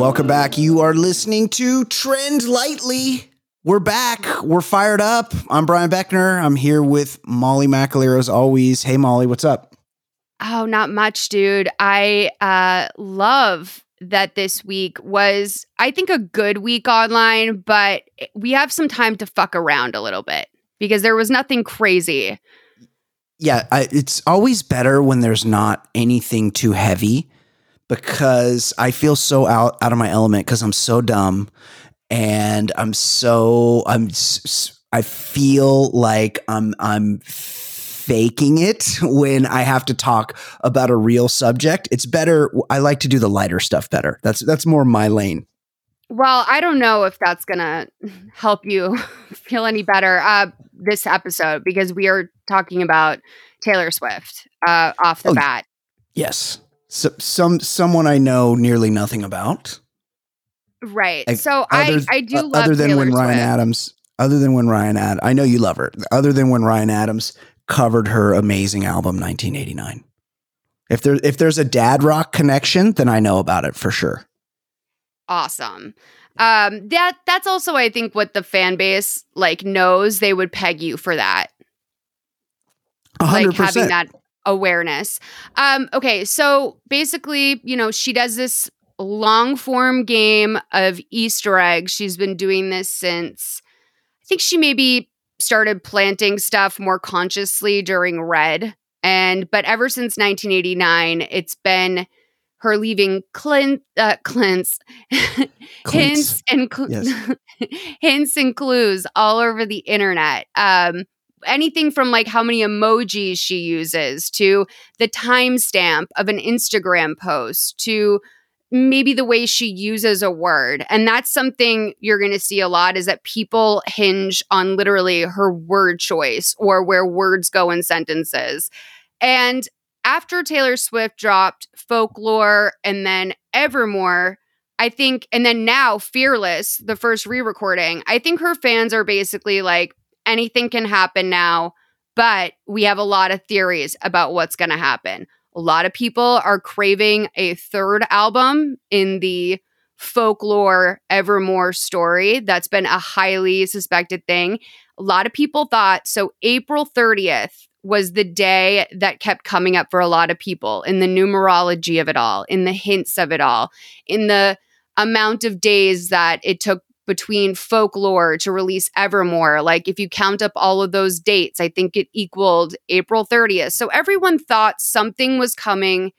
Welcome back. You are listening to Trend Lightly. We're back. We're fired up. I'm Brian Beckner. I'm here with Molly McAleer as always. Hey, Molly, what's up? Oh, not much, dude. I uh, love that this week was, I think, a good week online, but we have some time to fuck around a little bit because there was nothing crazy. Yeah, I, it's always better when there's not anything too heavy because I feel so out out of my element because I'm so dumb and I'm so I'm I feel like I'm I'm faking it when I have to talk about a real subject. It's better. I like to do the lighter stuff better. That's that's more my lane. Well, I don't know if that's going to help you feel any better uh, this episode because we are talking about Taylor Swift uh, off the Oh, bat. Yes. So, some someone I know nearly nothing about. Right. Like, so I, I do uh, love other than Taylor when Ryan Swift. Adams. Other than when Ryan Ad, I know you love her. Other than when Ryan Adams covered her amazing album 1989. If there if there's a dad rock connection, then I know about it for sure. awesome. Um, that that's also I think what the fan base like knows they would peg you for that. A like hundred having that awareness. Um, okay, so basically, you know, she does this long form game of Easter eggs. She's been doing this since I think she maybe started planting stuff more consciously during Red. And but ever since 1989, it's been her leaving Clint, uh, Clint's hints and cl- Yes. hints and clues all over the internet. Um, anything from like how many emojis she uses to the timestamp of an Instagram post to maybe the way she uses a word. And that's something you're going to see a lot is that people hinge on literally her word choice or where words go in sentences. And after Taylor Swift dropped Folklore and then Evermore, I think, and then now Fearless, the first re recording, I think her fans are basically like, anything can happen now, but we have a lot of theories about what's going to happen. A lot of people are craving a third album in the folklore Evermore story. That's been a highly suspected thing. A lot of people thought so. April 30th was the day that kept coming up for a lot of people in the numerology of it all, in the hints of it all, in the amount of days that it took between folklore to release Evermore. Like, if you count up all of those dates, I think it equaled April 30th. So everyone thought something was coming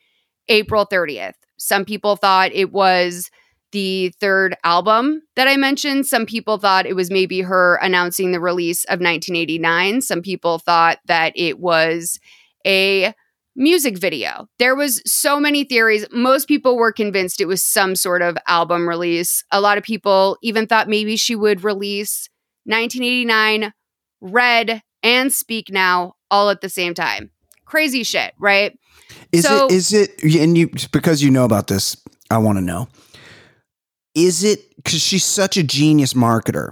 April 30th. Some people thought it was the third album that I mentioned. Some people thought it was maybe her announcing the release of 1989. Some people thought that it was a music video. There was so many theories. Most people were convinced it was some sort of album release. A lot of people even thought maybe she would release 1989, Red, and Speak Now all at the same time. Crazy shit, right? Is So- it is it and you because you know about this, I want to know. Is it cuz she's such a genius marketer?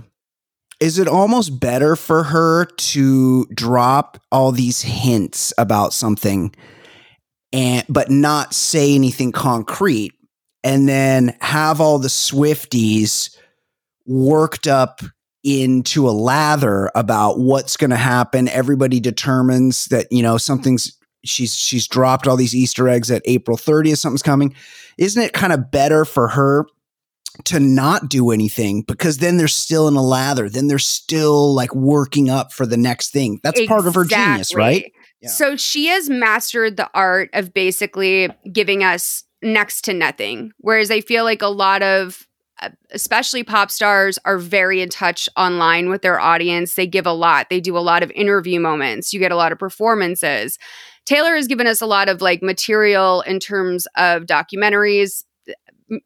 Is it almost better for her to drop all these hints about something and but not say anything concrete and then have all the Swifties worked up into a lather about what's going to happen? Everybody determines that you know something's she's she's dropped all these easter eggs at April 30th something's coming. Isn't it kind of better for her to not do anything because then they're still in a lather then they're still like working up for the next thing that's part of her genius right Yeah. So she has mastered the art of basically giving us next to nothing. Whereas I feel like a lot of, uh, especially pop stars, are very in touch online with their audience. They give a lot, they do a lot of interview moments, you get a lot of performances. Taylor has given us a lot of like material in terms of documentaries,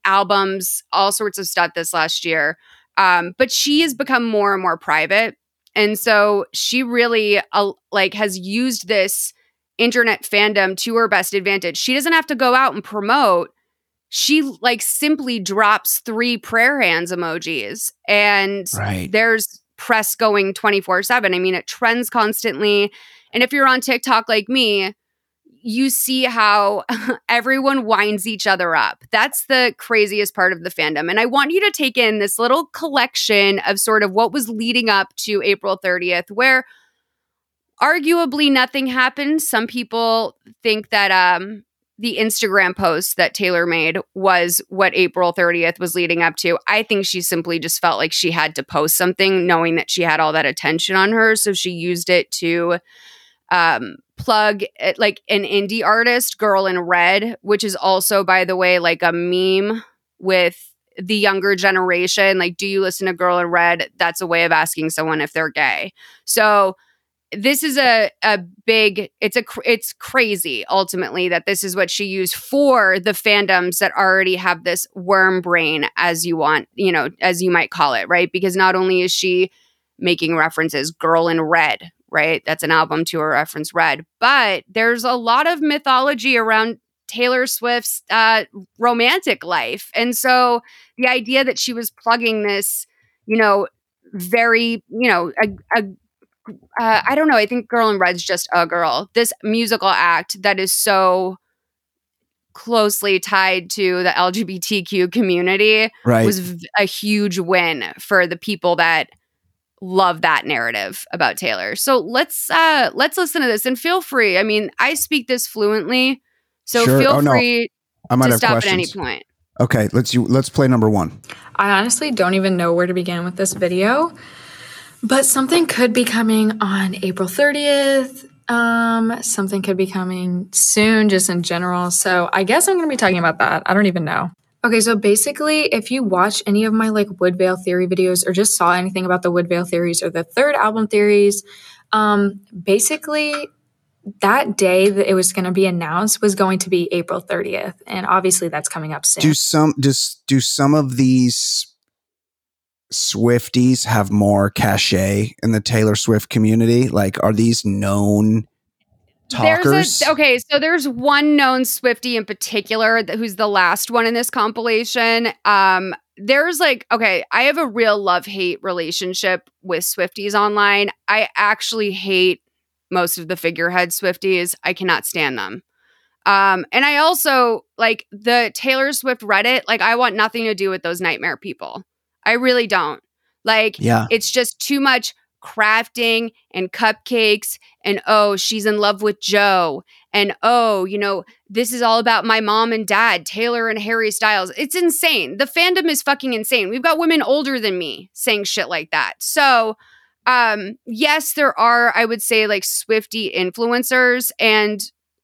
albums, all sorts of stuff this last year. Um, but she has become more and more private. And so she really uh, like has used this internet fandom to her best advantage. She doesn't have to go out and promote. She like simply drops three prayer hands emojis and right there's press going 24/7. I mean it trends constantly. And if you're on TikTok like me, you see how everyone winds each other up. That's the craziest part of the fandom. And I want you to take in this little collection of sort of what was leading up to April 30th, where arguably nothing happened. Some people think that um, the Instagram post that Taylor made was what April 30th was leading up to. I think she simply just felt like she had to post something, knowing that she had all that attention on her. So she used it to um plug uh, like an indie artist girl in red which is also by the way like a meme with the younger generation. Like do you listen to girl in red? That's a way of asking someone if they're gay. So this is a a big it's a it's crazy ultimately that this is what she used for the fandoms that already have this worm brain as you want you know as you might call it right? Because not only is she making references girl in red right that's an album to a reference red but there's a lot of mythology around taylor swift's uh, romantic life and so the idea that she was plugging this you know very you know a, a uh, I don't know. I think Girl in Red's just a girl. This musical act that is so closely tied to the LGBTQ community right was v- a huge win for the people that love that narrative about Taylor. So let's uh let's listen to this and feel free. I mean, I speak this fluently, so Sure. feel Oh, no. free I might to have stop questions at any point. okay let's you let's play number 1 I honestly don't even know where to begin with this video, but something could be coming on April 30th. Um, something could be coming soon, just in general. So I guess I'm going to be talking about that. I don't even know. Okay, so basically, if you watch any of my like Woodvale theory videos or just saw anything about the Woodvale theories or the third album theories, um, basically that day that it was going to be announced was going to be April 30th, and obviously that's coming up soon. do some does do some of these Swifties have more cachet in the Taylor Swift community? Like, are these known talkers? There's a okay, so there's one known Swifty in particular who's the last one in this compilation. Um, there's like okay, I have a real love hate relationship with Swifties online. I actually hate most of the figurehead Swifties. I cannot stand them. Um, and I also like the Taylor Swift Reddit. Like, I want nothing to do with those nightmare people. I really don't. Like, yeah, it's just too much crafting and cupcakes and oh she's in love with joe. And oh you know this is all about my mom and dad taylor and harry styles. It's insane. The fandom is fucking insane. We've got women older than me saying shit like that. So um yes there are i would say like swifty influencers and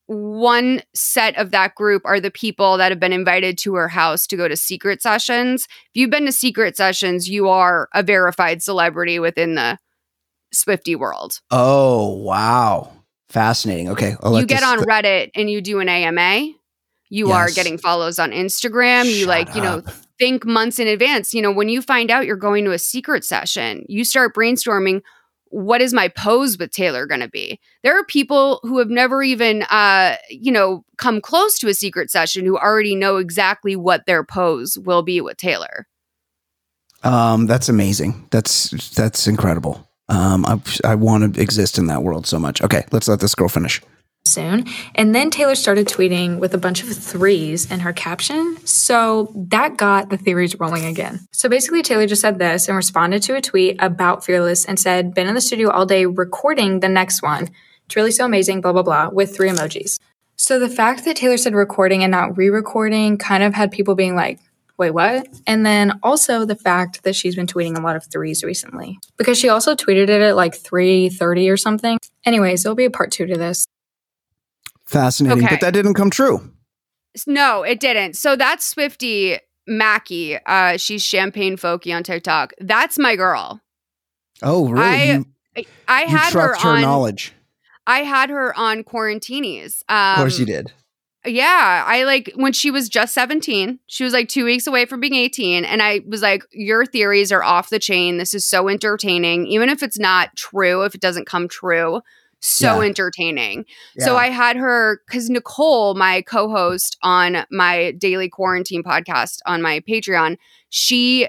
one set of that group are the people that have been invited to her house to go to secret sessions. If you've been to secret sessions, you are a verified celebrity within the Swifty world. Oh, wow. Fascinating. Okay. I'll you get on Reddit and you do an AMA. You are getting follows on Instagram. You Shut like, you know, think months in advance. You know, when you find out you're going to a secret session, you start brainstorming what is my pose with Taylor going to be? There are people who have never even uh, you know, come close to a secret session who already know exactly what their pose will be with Taylor. Um, that's amazing. That's that's incredible. Um, I I want to exist in that world so much. Okay, let's let this girl finish. soon. And then Taylor started tweeting with a bunch of threes in her caption. So that got the theories rolling again. So basically, Taylor just said this and responded to a tweet about Fearless and said, Been in the studio all day recording the next one. It's really so amazing, blah, blah, blah, with three emojis. So the fact that Taylor said recording and not re recording kind of had people being like, Wait, what? And then also the fact that she's been tweeting a lot of threes recently because she also tweeted it at like 3:30 or something. Anyways, there'll be a part 2 to this. Fascinating, Okay. but that didn't come true. No, it didn't. So that's Swifty Mackie. Uh, she's Champagne Folky on TikTok. That's my girl. Oh, really? I- you I, I you had her her on. knowledge. I had her on Quarantinis. Um, Of course, you did. Yeah, I like when she was just 17. She was like 2 weeks away from being 18 and I was like your theories are off the chain. This is so entertaining even if it's not true, if it doesn't come true. So Yeah. entertaining. So I had her cuz Nicole, my co-host on my daily quarantine podcast on my Patreon, she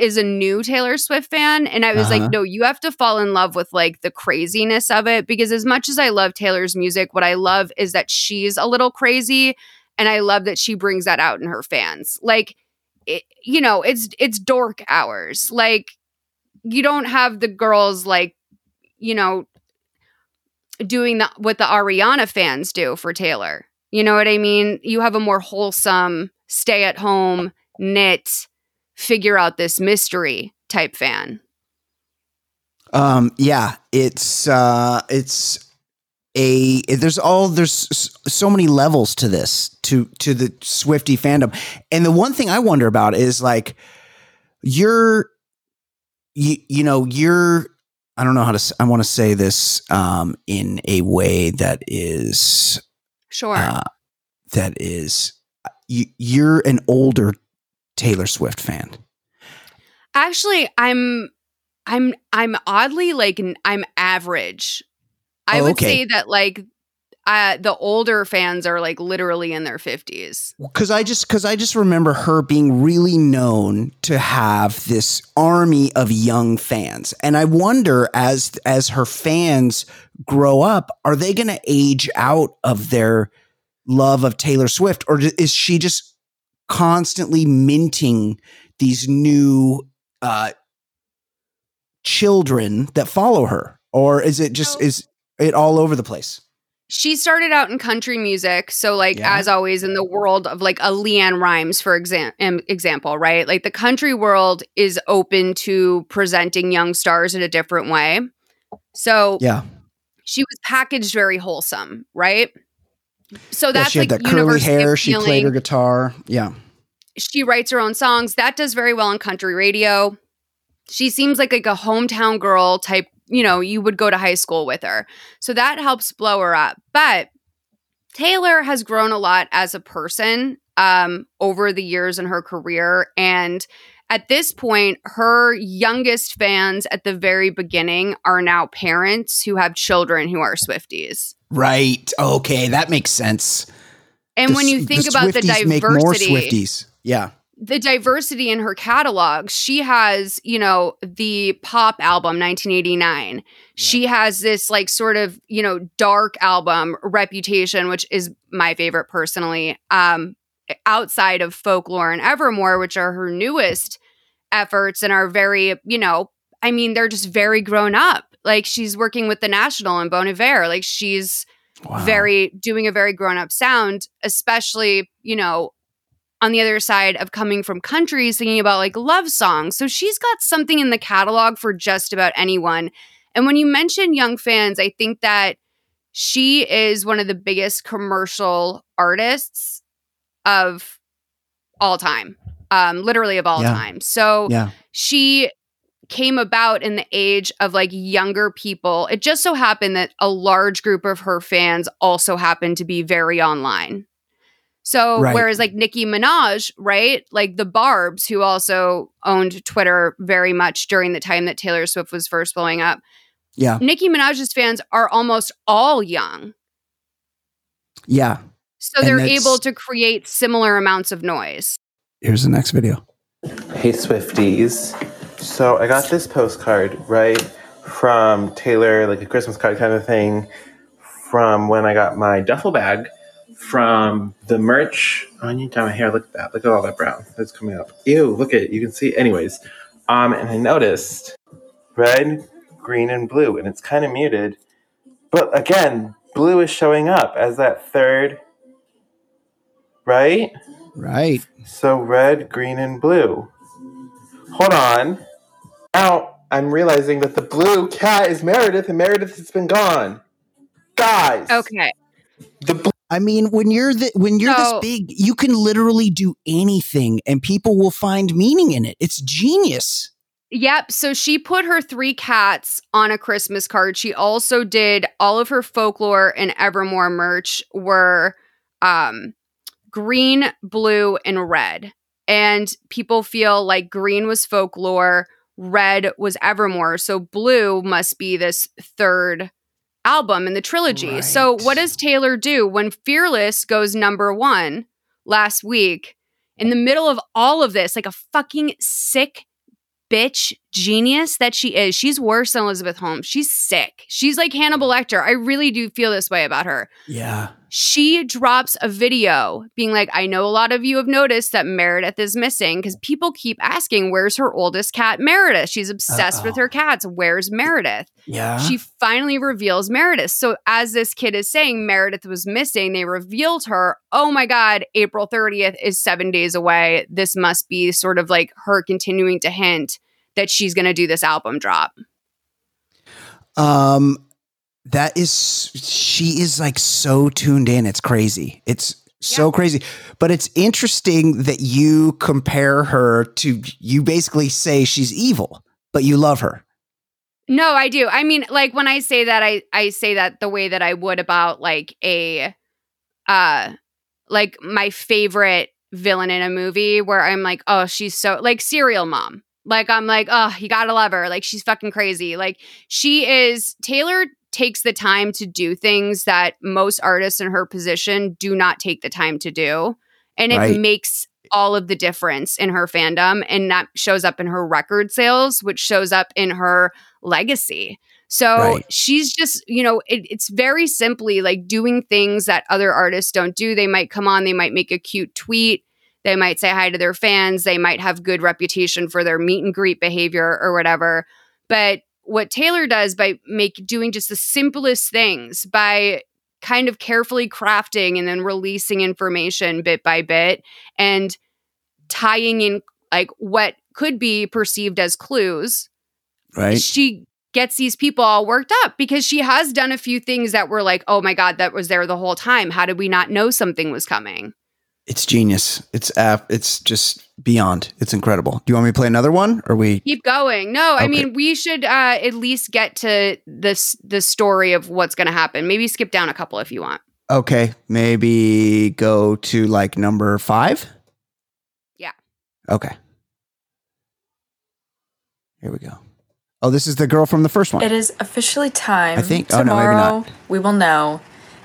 is a new Taylor Swift fan and I was Uh-huh. like no you have to fall in love with like the craziness of it because as much as I love Taylor's music what I love is that she's a little crazy and I love that she brings that out in her fans. Like it, you know it's it's dork hours. Like you don't have the girls like you know doing the what the Ariana fans do for Taylor. You know what I mean? You have a more wholesome stay at home knit figure out this mystery type fan. Um, yeah, it's uh, it's a there's all there's so many levels to this to to the Swifty fandom, and the one thing I wonder about is like you're you you know you're I don't know how to s- I want to say this um in a way that is Sure. uh, that is you, you're an older Taylor Swift fan. Actually, I'm I'm I'm oddly like I'm average. I Oh, would okay. say that like uh the older fans are like literally in their 50s. because I just because I just remember her being really known to have this army of young fans, and I wonder as as her fans grow up, are they going to age out of their love of Taylor Swift, or is she just constantly minting these new uh, children that follow her, or is it just is it all over the place? She started out in country music, so like Yeah. as always in the world of like a LeAnn Rimes for exam- example, right? Like the country world is open to presenting young stars in a different way. So Yeah, she was packaged very wholesome, right? So yeah that's she had like that curly hair. She played her guitar. Yeah. she writes her own songs. That does very well on country radio. She seems like like a hometown girl type, you know, you would go to high school with her. So that helps blow her up. But Taylor has grown a lot as a person um over the years in her career and at this point her youngest fans at the very beginning are now parents who have children who are Swifties. Right. Okay, that makes sense. And The when you think about the Swifties make more diversity Swifties. Yeah. the diversity in her catalog. She has, you know, the pop album 1989. She has this like sort of, you know, dark album Reputation, which is my favorite personally. Um outside of Folklore and Evermore, which are her newest efforts and are very, you know, I mean, they're just very grown up. Like she's working with the National and Bon Iver. Like she's Wow. very doing a very grown up sound, especially, you know, on the other side of coming from countries thinking about like love songs. So she's got something in the catalog for just about anyone. And when you mention young fans, I think that she is one of the biggest commercial artists of all time, um, literally of all Yeah. time. So Yeah. she came about in the age of like younger people. It just so happened that a large group of her fans also happened to be very online. So Right. whereas like Nicki Minaj, right? Like the Barbs, who also owned Twitter very much during the time that Taylor Swift was first blowing up, Yeah. Nicki Minaj's fans are almost all young. Yeah. So And they're able to create similar amounts of noise. Here's the next video. Hey Swifties. So I got this postcard, right, from Taylor, like a Christmas card kind of thing, from when I got my duffel bag from the merch. Oh, I need to dye my hair. Look at that. Look at all that brown that's coming up. Ew, look at it. You can see. Anyways, um, and I noticed red, green, and blue, and it's kind of muted. But again, blue is showing up as that third, right? Right. So red, green, and blue. Hold on. Now I'm realizing that the blue cat is Meredith, and Meredith has been gone. Guys. Okay. The blue I mean, when you're the, when you're So- this big, you can literally do anything, and people will find meaning in it. It's genius. Yep. So she put her three cats on a Christmas card. She also did all of her folklore and Evermore merch were um, green, blue, and red. And people feel like green was folklore, red was Evermore. So blue must be this third album in the trilogy. So Right. what does Taylor do when Fearless goes number one last week? In the middle of all of this, like a fucking sick bitch genius that she is. She's worse than Elizabeth Holmes. She's sick. She's like Hannibal Lecter. I really do feel this way about her. Yeah. She drops a video being like, I know a lot of you have noticed that Meredith is missing because people keep asking, Where's her oldest cat, Meredith? She's obsessed with Uh-oh. her cats. Where's Meredith? Yeah. She finally reveals Meredith. So, as this kid is saying, Meredith was missing, they revealed her. Oh my God, April 30th is seven days away. This must be sort of like her continuing to hint that she's going to do this album drop. Um, that is she is like so tuned in. It's crazy. It's so Yeah. crazy. But it's interesting that you compare her to you basically say she's evil, but you love her. No, I do. I mean, like when I say that, I I say that the way that I would about like a, uh, like my favorite villain in a movie where I'm like, oh, she's so like serial mom. Like I'm like, oh, you gotta love her. Like she's fucking crazy. Like she is. Taylor takes the time to do things that most artists in her position do not take the time to do, and it Right. makes all of the difference in her fandom, and that shows up in her record sales, which shows up in her legacy. So Right. she's just, you know, it, it's very simply like doing things that other artists don't do. They might come on, they might make a cute tweet, they might say hi to their fans, they might have good reputation for their meet and greet behavior or whatever. But what Taylor does by make doing just the simplest things by kind of carefully crafting and then releasing information bit by bit and tying in like what could be perceived as clues Right. she gets these people all worked up because she has done a few things that were like, oh my God, that was there the whole time. How did we not know something was coming? It's genius. It's app. It's just beyond. It's incredible. Do you want me to play another one, or we? Keep going. No, I mean, we should uh, at least get to this the story of what's going to happen. Maybe skip down a couple if you want. Okay, maybe go to like number five. Yeah. Okay. Here we go. Oh, this is the girl from the first one. It is officially time. I think- oh, no, maybe Tomorrow, not. we will know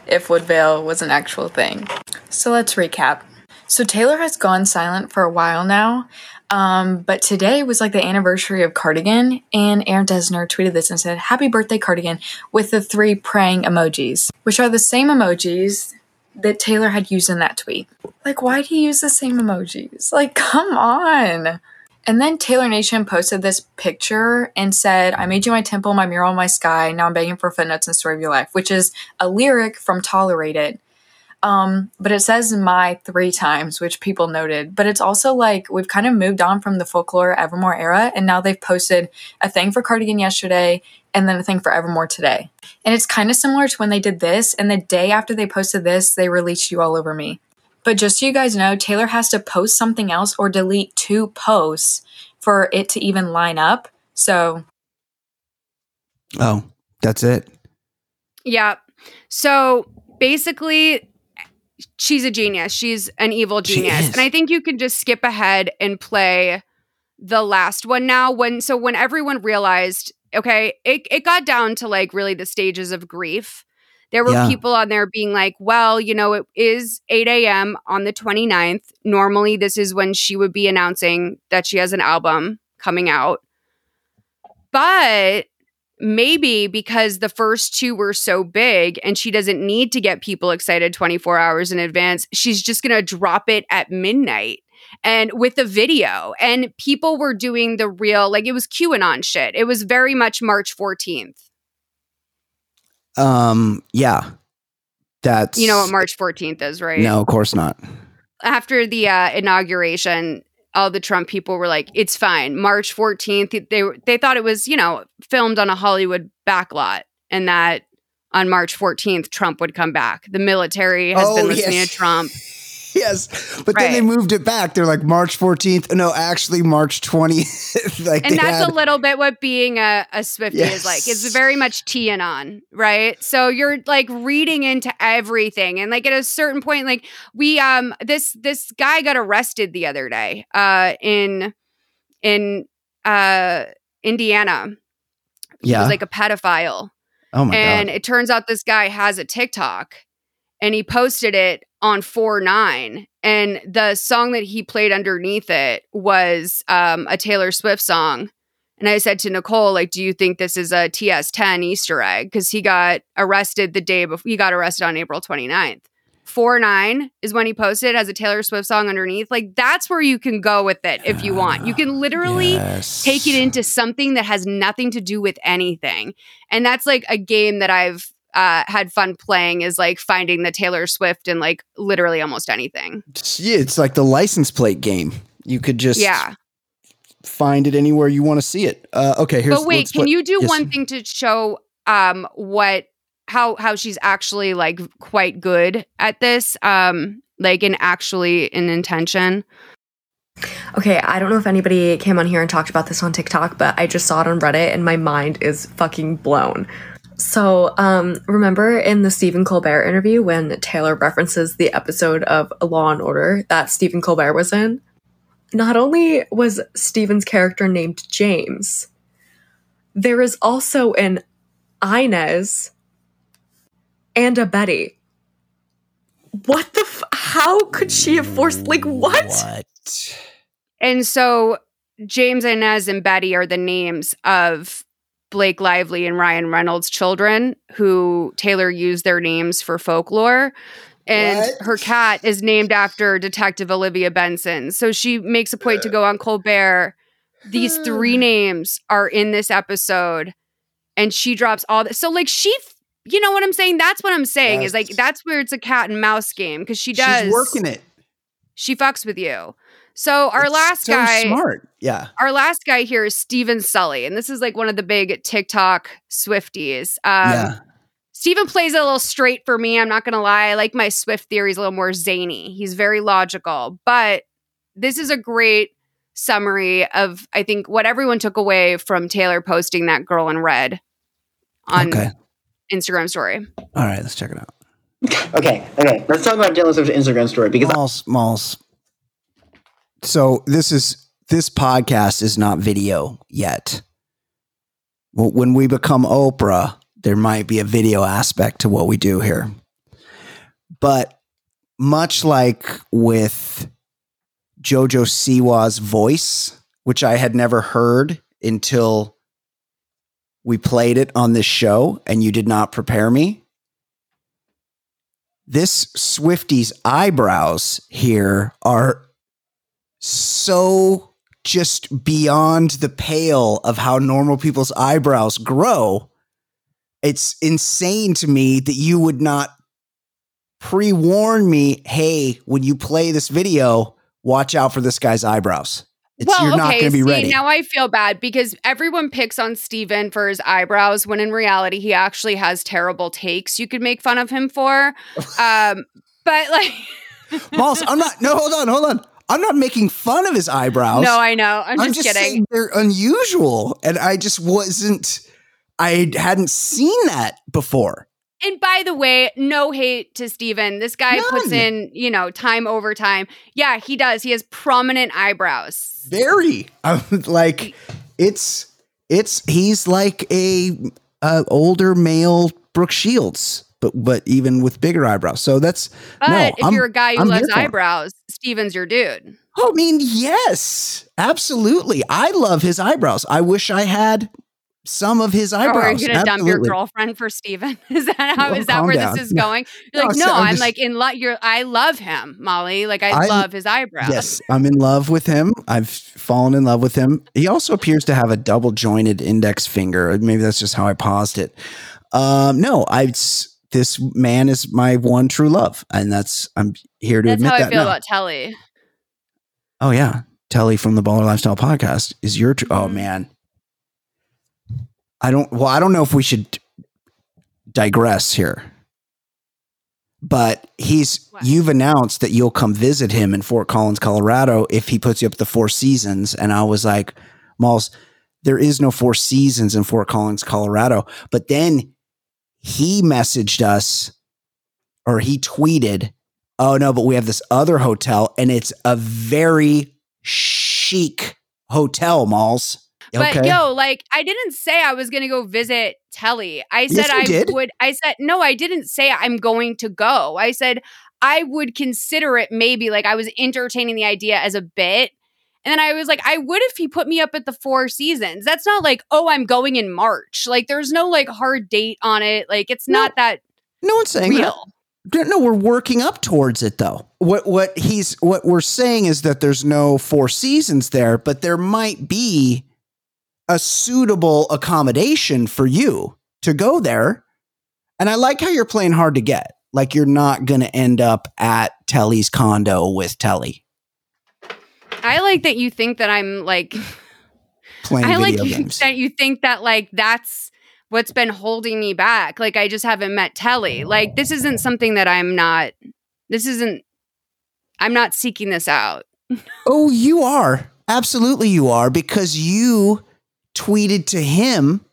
if Woodvale was an actual thing. So let's recap. So Taylor has gone silent for a while now, um, but today was like the anniversary of Cardigan, and Aaron Dessner tweeted this and said, "Happy birthday, Cardigan!" with the three praying emojis, which are the same emojis that Taylor had used in that tweet. Like, why do you use the same emojis? Like, come on. And then Taylor Nation posted this picture and said, I made you my temple, my mural, my sky. Now I'm begging for footnotes and story of your life, which is a lyric from Tolerate It. Um, but it says my three times, which people noted. But it's also like we've kind of moved on from the folklore Evermore era, and now they've posted a thing for Cardigan yesterday and then a thing for Evermore today. And it's kind of similar to when they did this, and the day after they posted this, they released You All Over Me. But just so you guys know, Taylor has to post something else or delete two posts for it to even line up. So Oh, that's it. Yeah. So basically, she's a genius. She's an evil genius. And I think you can just skip ahead and play the last one now. When so when everyone realized, okay, it, it got down to like really the stages of grief. There were Yeah. people on there being like, well, you know, it is 8 a.m. on the 29th. Normally, this is when she would be announcing that she has an album coming out. But maybe because the first two were so big and she doesn't need to get people excited 24 hours in advance, she's just going to drop it at midnight and with a video. And people were doing the real, like it was QAnon shit. It was very much March 14th. Um, yeah. That's You know what March 14th is, right? No, of course not. After the uh, inauguration, all the Trump people were like, "It's fine." March 14th, they they thought it was, you know, filmed on a Hollywood backlot, and that on March 14th, Trump would come back. The military has Oh, been listening yes. to Trump. Yes. But then they moved it back. They're like March 14th. No, actually March 20th. like and that's had- a little bit what being a, a Swifty is like. It's very much TAnon, right? So you're like reading into everything, and like at a certain point, like we um this this guy got arrested the other day uh in in uh Indiana. He Yeah. was like a pedophile, oh my god. and god. it turns out this guy has a TikTok, and he posted it on four nine, and the song that he played underneath it was um, a Taylor Swift song. And I said to Nicole, like, do you think this is a TS10 Easter egg? Because he got arrested the day before. He got arrested on April 29th. Four nine is when he posted has a Taylor Swift song underneath. Like that's where you can go with it if you want. You can literally Yes. take it into something that has nothing to do with anything. And that's like a game that I've uh, had fun playing is like finding the Taylor Swift in like literally almost anything. Yeah, it's like the license plate game. You could just yeah. find it anywhere you want to see it. Uh, okay, here's But wait, can put- you do yes. one thing to show um what how how she's actually like quite good at this um like in actually in intention Okay, I don't know if anybody came on here and talked about this on TikTok, but I just saw it on Reddit and my mind is fucking blown. So, um, remember in the Stephen Colbert interview when Taylor references the episode of Law and Order that Stephen Colbert was in? Not only was Stephen's character named James, there is also an Inez and a Betty. What the f- how could she have forced like what? What? And so James Inez and Betty are the names of Blake Lively and Ryan Reynolds' children who Taylor used their names for folklore. And What? her cat is named after Detective Olivia Benson. So she makes a point to go on Colbert. These three names are in this episode. And she drops all that. So, like, she, you know what I'm saying? That's what I'm saying is like, that's where it's a cat and mouse game because she does. She's working it. She fucks with you. So, our It's last so guy smart. Yeah. our last guy here is Steven Sully, and this is like one of the big TikTok Swifties. Um, yeah. Steven plays it a little straight for me. I'm not going to lie. I like my Swift theories a little more zany. He's very logical, but this is a great summary of, I think, what everyone took away from Taylor posting that girl in red on Okay. Instagram story. All right, let's check it out. Okay, okay. Let's talk about Taylor Swift's Instagram story because Malls, malls. So this is this podcast is not video yet. When we become Oprah, there might be a video aspect to what we do here. But much like with Jojo Siwa's voice, which I had never heard until we played it on this show and you did not prepare me this Swifty's eyebrows here are so just beyond the pale of how normal people's eyebrows grow. It's insane to me that you would not pre warn me, hey, when you play this video, watch out for this guy's eyebrows. It's, well, you're not okay. going to be see, ready. now I feel bad because everyone picks on Steven for his eyebrows when in reality he actually has terrible takes you could make fun of him for. Um, but like, Malls, I'm not. No, hold on, hold on. I'm not making fun of his eyebrows. no, I know. I'm just, kidding. saying they're unusual, and I just wasn't. I hadn't seen that before. And by the way, no hate to Steven. This guy puts in, you know, time over time. Yeah, he does. He has prominent eyebrows. Very. I'm like, it's it's he's like a uh, older male Brooke Shields, but but even with bigger eyebrows. So that's But no. if I'm- you're a guy who I'm loves him. eyebrows, Steven's your dude. Oh, I mean, yes, absolutely. I love his eyebrows. I wish I had some of his Or are eyebrows. you gonna dump your girlfriend for Steven? Is that how Well, is that where down. this is going? You're No, like, no, I'm I'm, just- like in love. You're I love him, Molly. Like I, I- love his eyebrows. Yes, I'm in love with him. I've fallen in love with him. He also appears to have a double jointed index finger. Maybe that's just how I paused it. Um, no, I s- this man is my one true love, and that's I'm here to admit. That's admit how I that. feel now. about Telly. Oh yeah, Telly from the Baller Lifestyle podcast is your. Tr- oh Mhm. man, I don't. Well, I don't know if we should digress here, but he's. You've announced that you'll come visit him in Fort Collins, Colorado, if he puts you up the Four Seasons, and I was like, Malls, there is no Four Seasons in Fort Collins, Colorado. But then he messaged us, or he tweeted oh no, but we have this other hotel and it's a very chic hotel, Malls. But yo, like I didn't say I was gonna go visit Telly. I said you I did. would. I said no. I didn't say I'm going to go. I said I would consider it maybe. Like I was entertaining the idea as a bit. And then I was like, I would if he put me up at the Four Seasons. That's not like, oh, I'm going in March. Like, there's no like hard date on it. Like, it's No, not that no one's saying that. No, we're working up towards it though. What what he's what we're saying is that there's no four seasons there, but there might be a suitable accommodation for you to go there. And I like how you're playing hard to get. Like you're not going to end up at Telly's condo with Telly I like that you think that I'm like playing I like you, that you think that like that's what's been holding me back. Like I just haven't met Telly. Like this isn't something that I'm not. This isn't. I'm not seeking this out. Oh, you are. Absolutely, you are because you tweeted to him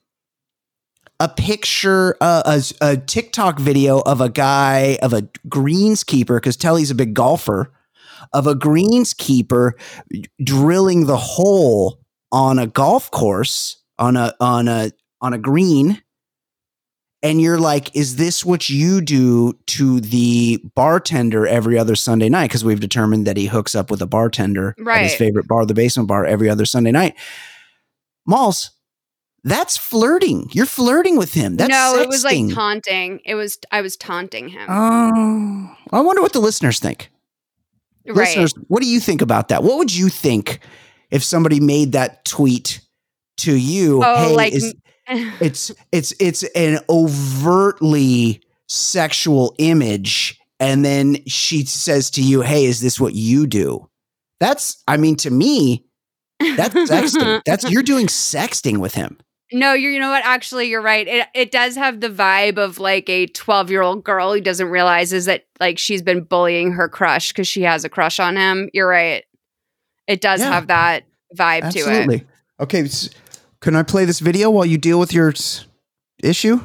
a picture, uh, a, a TikTok video of a guy, of a greenskeeper, because Telly's a big golfer, of a greenskeeper drilling the hole on a golf course on a on a on a green. And you're like is this what you do to the bartender every other sunday night? Because we've determined that he hooks up with a bartender at his favorite bar the basement bar every other sunday night. Malls that's flirting. You're flirting with him. That's no, it was like taunting. It was. I was taunting him. oh i wonder what the listeners think right. listeners what do you think about that? What would you think if somebody made that tweet to you? Oh, hey like is, it's it's it's an overtly sexual image and then she says to you hey is this what you do? That's i mean to me that's sexting. That's you're doing sexting with him No, you're, you know what? Actually, you're right. It it does have the vibe of like a 12 year old girl who doesn't realize is that like she's been bullying her crush because she has a crush on him. You're right. It does Yeah. have that vibe to it. absolutely okay can i play this video while you deal with your issue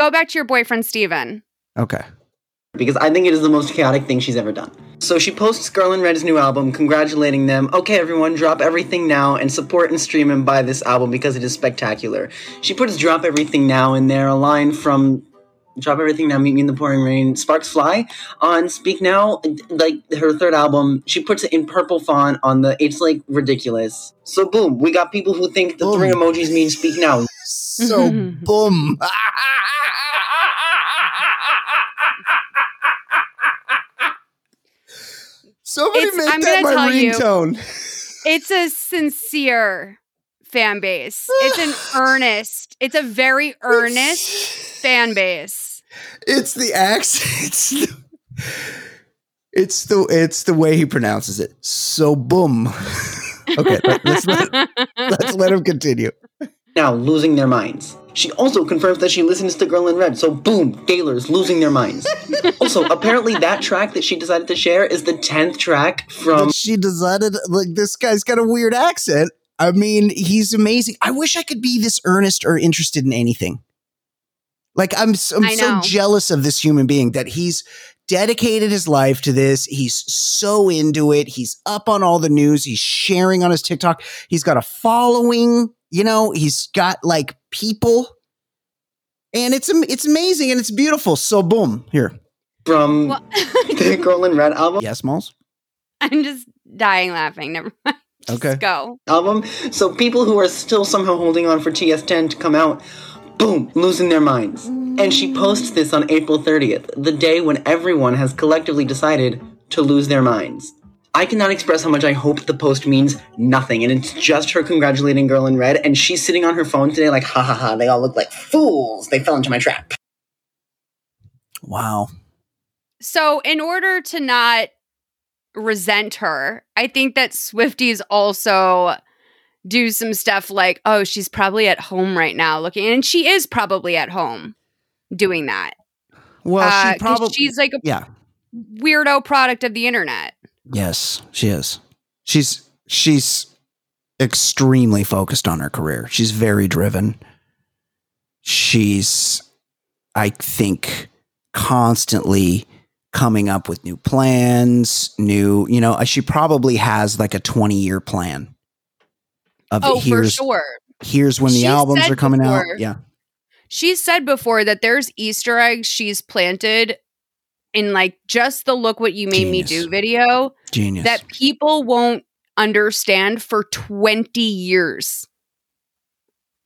Go back to your boyfriend, Steven. okay because I think it is the most chaotic thing she's ever done. So she posts Girl in Red's new album, congratulating them. Okay, everyone, drop everything now and support and stream and buy this album because it is spectacular. She puts "Drop Everything Now" in there, a line from "Drop Everything Now, Meet Me in the Pouring Rain." Sparks Fly on "Speak Now," like her third album. She puts it in purple font on the. It's like ridiculous. So boom, we got people who think the three emojis mean "Speak Now." so boom Somebody It's- make I'm that my tell you- ringtone. It's a sincere fan base. It's an earnest. It's a very earnest fan base. It's the accent. It's the, It's the it's the way he pronounces it. So boom. okay, let, us let, let's let him continue. Now losing their minds. She also confirms that she listens to Girl in Red, so boom, Taylor's losing their minds. also, apparently that track that she decided to share is the 10th track from she decided like this guy's got a weird accent. I mean, he's amazing. I wish I could be this earnest or interested in anything. Like I'm, s- I'm so jealous of this human being that he's dedicated his life to this. He's so into it. He's up on all the news. He's sharing on his TikTok. He's got a following. You know, he's got like people, and it's it's amazing and it's beautiful. So boom, here. from Well, the Girl in Red album. Yes, Malls. I'm just dying laughing. Never mind. Just Okay. go. album. So people who are still somehow holding on for TS10 to come out, boom, losing their minds. And she posts this on April 30th, the day when everyone has collectively decided to lose their minds. I cannot express how much I hope the post means nothing, and it's just her congratulating Girl in Red, and she's sitting on her phone today like, ha ha ha, they all look like fools. They fell into my trap. Wow. So, in order to not resent her, I think that Swifties also do some stuff like, oh, she's probably at home right now looking, and she is probably at home doing that. Well, Uh, she 'cause probably. she's like a yeah. weirdo product of the internet. Yes, she is. She's she's extremely focused on her career. She's very driven. She's I think constantly coming up with new plans, new, you know, uh, she probably has like a 20-year plan. Of Oh, for here's sure. here's when the She albums are coming before- out. Yeah. She's said before that there's Easter eggs she's planted in like just the look what you made me do video Genius. that people won't understand for 20 years.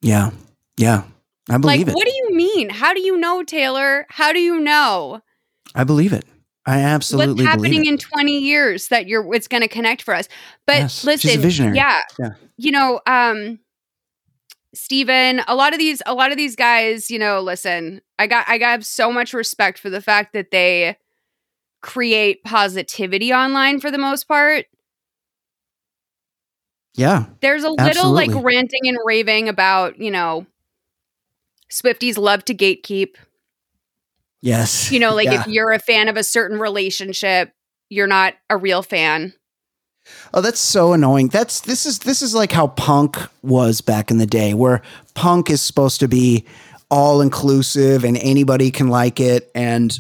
yeah. Yeah. I believe like, it. what do you mean? How do you know, Taylor? How do you know I believe it. I absolutely what's happening believe it. Happening in 20 years that you're it's going to connect for us? But Yes, listen, visionary. yeah, Yeah. you know, um, Steven, a lot of these, a lot of these guys, you know, listen, I got, I got so much respect for the fact that they create positivity online for the most part. Yeah. There's a little like ranting and raving about, you know, Swifties love to gatekeep. Yes. You know, like Yeah. if you're a fan of a certain relationship, you're not a real fan. Oh, that's so annoying. That's this is this is like how punk was back in the day, where punk is supposed to be all inclusive and anybody can like it, and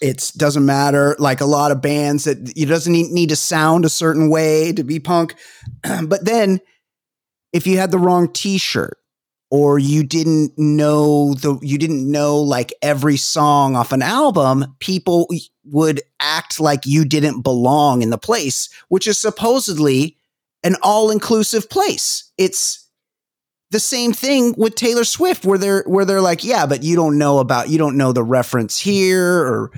it doesn't matter. Like a lot of bands that it doesn't need to sound a certain way to be punk, but then if you had the wrong T-shirt or you didn't know the you didn't know like every song off an album, people would act like you didn't belong in the place, which is supposedly an all-inclusive place. It's the same thing with Taylor Swift, where they're where they're like, yeah, but you don't know about you don't know the reference here, or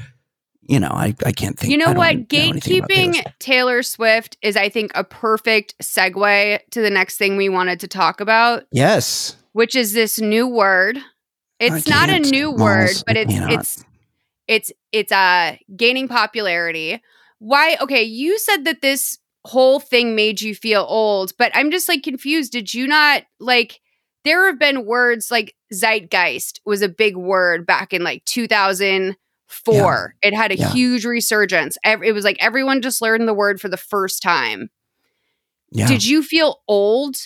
you know, I I can't think. You know what? know Taylor Gatekeeping. Taylor Swift is, I think, a perfect segue to the next thing we wanted to talk about, Yes, which is this new word. It's not a new word, but it's it's it's it's uh gaining popularity. Why? Okay, you said that this whole thing made you feel old, but I'm just like confused. Did you not like? There have been words like zeitgeist was a big word back in like 2004. It had a Yeah. huge resurgence. It was like everyone just learned the word for the first time. yeah. Did you feel old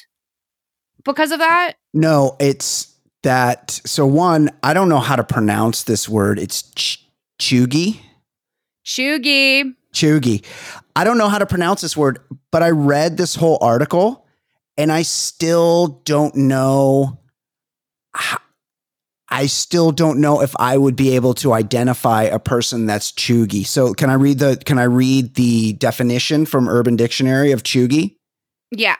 because of that? No, it's that. So one, I don't know how to pronounce this word. It's ch- cheugy. Shugi. Cheugy. I don't know how to pronounce this word, but I read this whole article and I still don't know. I still don't know if I would be able to identify a person that's cheugy. So can I read the can I read the definition from Urban Dictionary of cheugy? Yeah.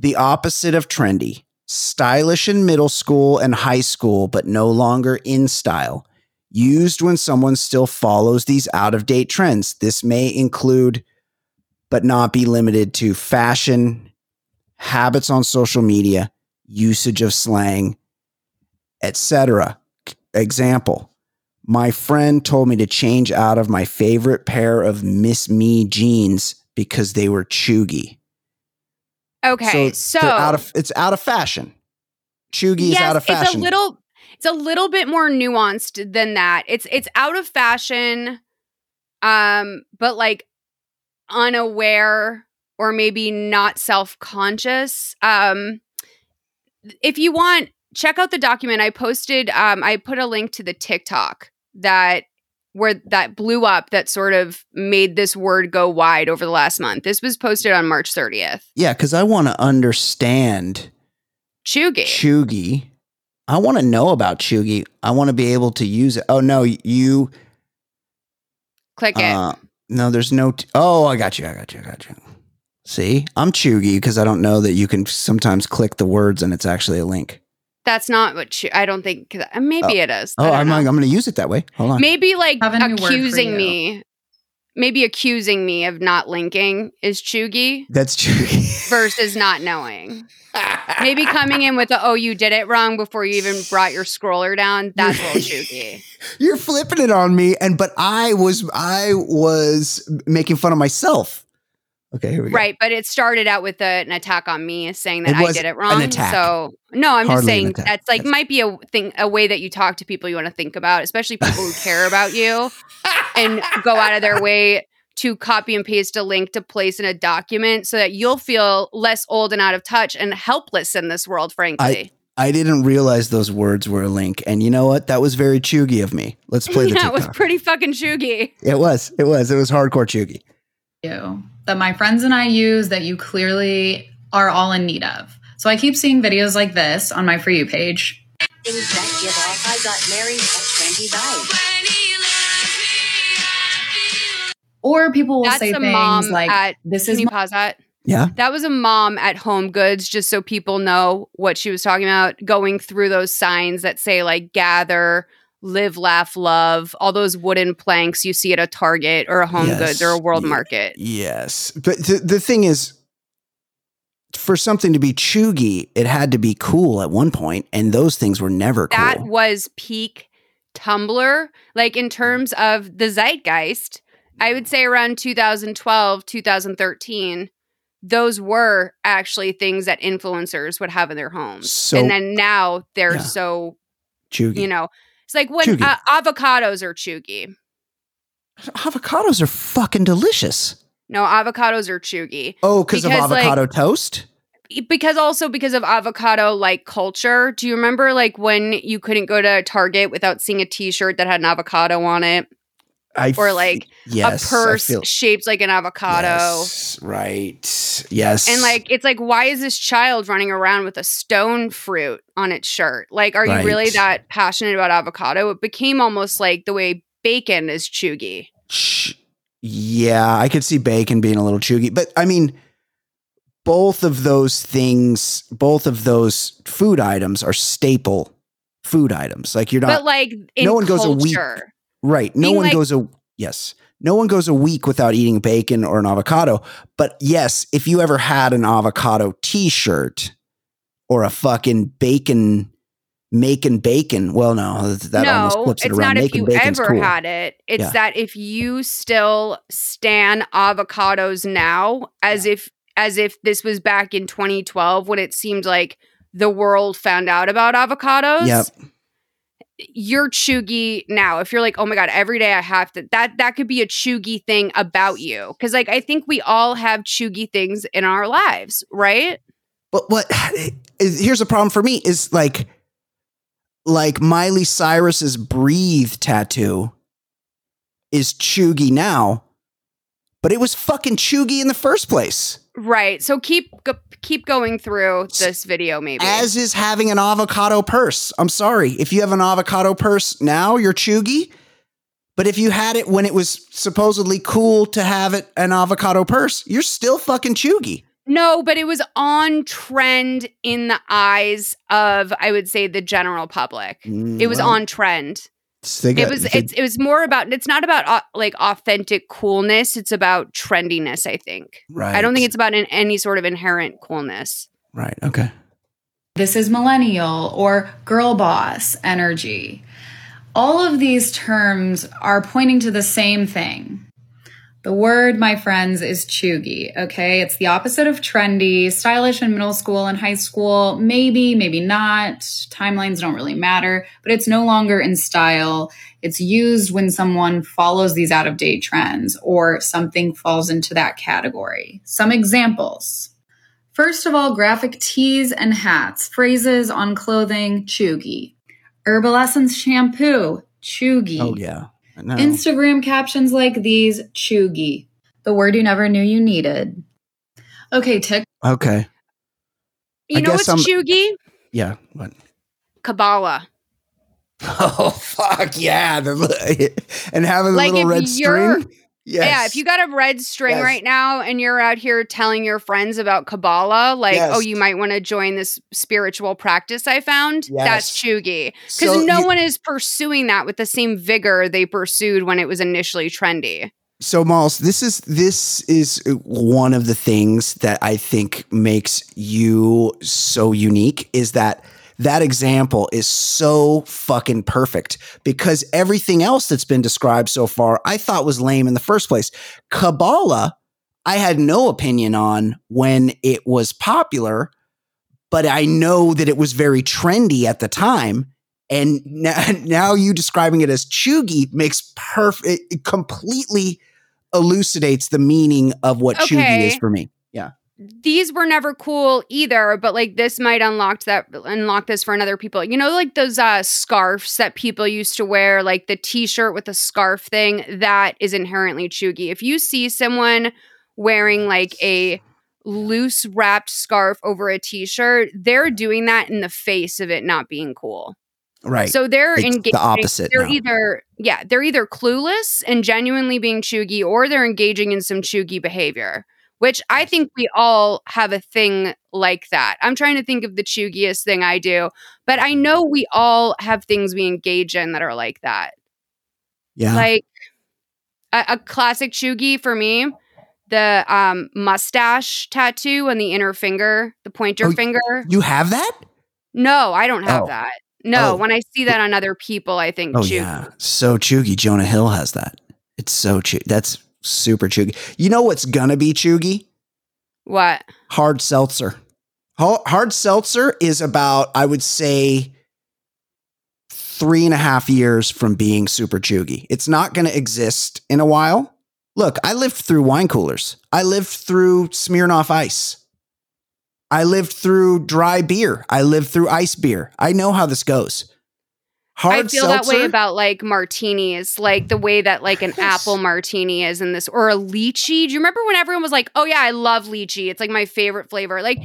The opposite of trendy. Stylish in middle school and high school, but no longer in style. Used when someone still follows these out of date trends. This may include, but not be limited to, fashion, habits on social media, usage of slang, etc. Example My friend told me to change out of my favorite pair of Miss Me jeans because they were cheugy. Okay, so, they're out of it's out of fashion. Cheugy is out of fashion. It's a little it's a little bit more nuanced than that. It's it's out of fashion um but like unaware or maybe not self-conscious. Um if you want check out the document I posted um I put a link to the TikTok that where that blew up that sort of made this word go wide over the last month. This was posted on March 30th. Yeah, cuz I want to understand Cheugy. Cheugy. I want to know about Cheugy. I want to be able to use it. Oh no, you click it. Uh, no, there's no. T- oh, I got you. I got you. I got you. See, I'm Cheugy because I don't know that you can sometimes click the words and it's actually a link. That's not what ch- I don't think. Maybe oh. it is. Oh, I'm, I'm going to use it that way. Hold on. Maybe like accusing me maybe accusing me of not linking is cheugy. That's cheugy. versus not knowing. maybe coming in with the oh you did it wrong before you even brought your scroller down. That's a little cheugy. You're flipping it on me, and but I was I was making fun of myself. Okay, here we go. Right, but it started out with a, an attack on me, saying that I did it wrong. So no, I'm Hardly just saying that's like might be a thing, a way that you talk to people you want to think about, especially people who care about you, and go out of their way to copy and paste a link to place in a document so that you'll feel less old and out of touch and helpless in this world. Frankly, I, I didn't realize those words were a link, and you know what? That was very cheugy of me. Let's play the. yeah, it was pretty fucking cheugy. It was. It was. It was hardcore cheugy. You that my friends and I use that you clearly are all in need of. So I keep seeing videos like this on my For You page. Things that give off I got married at Or people will That's say a things mom like, at, "This can is you my- pause that? Yeah. That was a mom at Home Goods, just so people know what she was talking about, going through those signs that say like gather, live, laugh, love, all those wooden planks you see at a Target or a Home Yes. Goods or a World Market. Yes, but the the thing is, for something to be cheugy, it had to be cool at one point, and those things were never cool. That was peak Tumblr. Like in mm. terms of the zeitgeist, I would say around 2012, 2013, those were actually things that influencers would have in their homes. So- and then now they're Yeah. so, cheugy. you know, it's like when uh, avocados are cheugy. Avocados are fucking delicious. No, avocados are cheugy. Oh, because of Because, like- avocado toast. because also because of avocado like culture. Do you remember like when you couldn't go to Target without seeing a t-shirt that had an avocado on it I or f- like yes, a purse feel- shaped like an avocado? Yes, right. Yes, And like it's like why is this child running around with a stone fruit on its shirt? Like are you really that passionate about avocado? It became almost like the way bacon is cheugy. Ch- yeah, I could see bacon being a little cheugy, but I mean, both of those things, both of those food items are staple food items. Like you're not but like in no one goes a week- right. No being one like- goes a yes. No one goes a week without eating bacon or an avocado. But yes, if you ever had an avocado T-shirt or a fucking bacon, making bacon, well, no, that no, almost flips it it's around. not if you ever cool. had it. It's Yeah. that if you still stand avocados now, as if as if this was back in 2012 when it seemed like the world found out about avocados. Yep. You're cheugy now. If you're like, oh my god, every day I have to that that could be a cheugy thing about you. Cause like I think we all have cheugy things in our lives, right? But what is, here's a problem for me is like like Miley Cyrus's breathe tattoo is cheugy now, but it was fucking cheugy in the first place. Right. So keep go, keep going through this video maybe. As is having an avocado purse. I'm sorry. If you have an avocado purse now, you're cheugy. But if you had it when it was supposedly cool to have it an avocado purse, you're still fucking cheugy. No, but it was on trend in the eyes of, I would say, the general public. Mm, it was well, on trend. They It was. they- It's. It was more about. It's not about uh, like authentic coolness. It's about trendiness. I think. right. I don't think it's about an, any sort of inherent coolness. right. Okay. this is millennial or girl boss energy. All of these terms are pointing to the same thing. The word, my friends, is cheugy. Okay. It's the opposite of trendy, stylish in middle school and high school. Maybe, maybe not. Timelines don't really matter, but it's no longer in style. It's used when someone follows these out of date trends or something falls into that category. Some examples. First of all, graphic tees and hats, phrases on clothing, cheugy. Herbal Essence shampoo, cheugy. Oh yeah. No. Instagram captions like these, cheugy. The word you never knew you needed. Okay, tick. Okay. You I know what's I'm- cheugy? Yeah. What? Kabbalah. Oh fuck yeah! The, and having a Like, little red you're- string. Yes. Yeah, if you got a red string Yes. right now and you're out here telling your friends about Kabbalah, like, Yes. oh, you might want to join this spiritual practice I found, yes. that's cheugy. Because So no you- one is pursuing that with the same vigor they pursued when it was initially trendy. So Miles, this is this is uh, one of the things that I think makes you so unique is that that example is so fucking perfect because everything else that's been described so far I thought was lame in the first place. Kabbalah, I had no opinion on when it was popular, but I know that it was very trendy at the time. And now, now you describing it as cheugy makes perfect, it completely elucidates the meaning of what Okay. is for me. Yeah. These were never cool either, but like this might unlock that unlock this for another people. You know, like those uh scarves that people used to wear, like the t-shirt with the scarf thing, that is inherently cheugy. If you see someone wearing like a loose wrapped scarf over a t-shirt, they're doing that in the face of it not being cool. Right. So they're engaging. the opposite They're now. either yeah, they're either clueless and genuinely being cheugy, or they're engaging in some cheugy behavior. Which I think we all have a thing like that. I'm trying to think of the cheugiest thing I do, but I know we all have things we engage in that are like that. yeah. Like a, a classic cheugy for me, the um, mustache tattoo on the inner finger, the pointer Oh, finger. you have that? No, I don't have Oh. that. No, Oh. when I see that on other people, I think Oh yeah. So cheugy. Jonah Hill has that. It's so cheugy. That's super cheugy. You know what's gonna be cheugy? What? hard seltzer. Hard seltzer is about, I would say, three and a half years from being super cheugy. It's not to exist in a while. Look, I lived through wine coolers. I lived through Smirnoff Ice. I lived through dry beer. I lived through ice beer. I know how this goes. Hard I feel that way about like martinis, like the way that like an Yes. apple martini is in this, or a lychee. Do you remember when everyone was like, "Oh yeah, I love lychee. It's like my favorite flavor." Like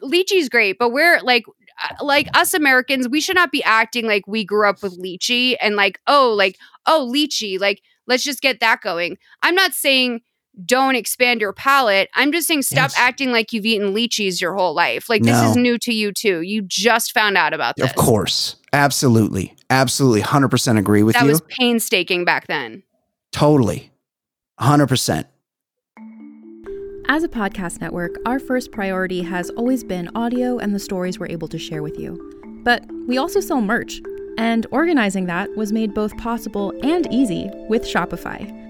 lychee's great, but we're like, uh, like us Americans, we should not be acting like we grew up with lychee and like, oh, like oh lychee, like let's just get that going. I'm not saying don't expand your palate. I'm just saying stop Yes. acting like you've eaten lychees your whole life. Like this is new to you too. You just found out about this. Of course. Absolutely. Absolutely. 100% agree with that you. That was painstaking back then. totally. 100%. As a podcast network, our first priority has always been audio and the stories we're able to share with you. But we also sell merch, and organizing that was made both possible and easy with Shopify.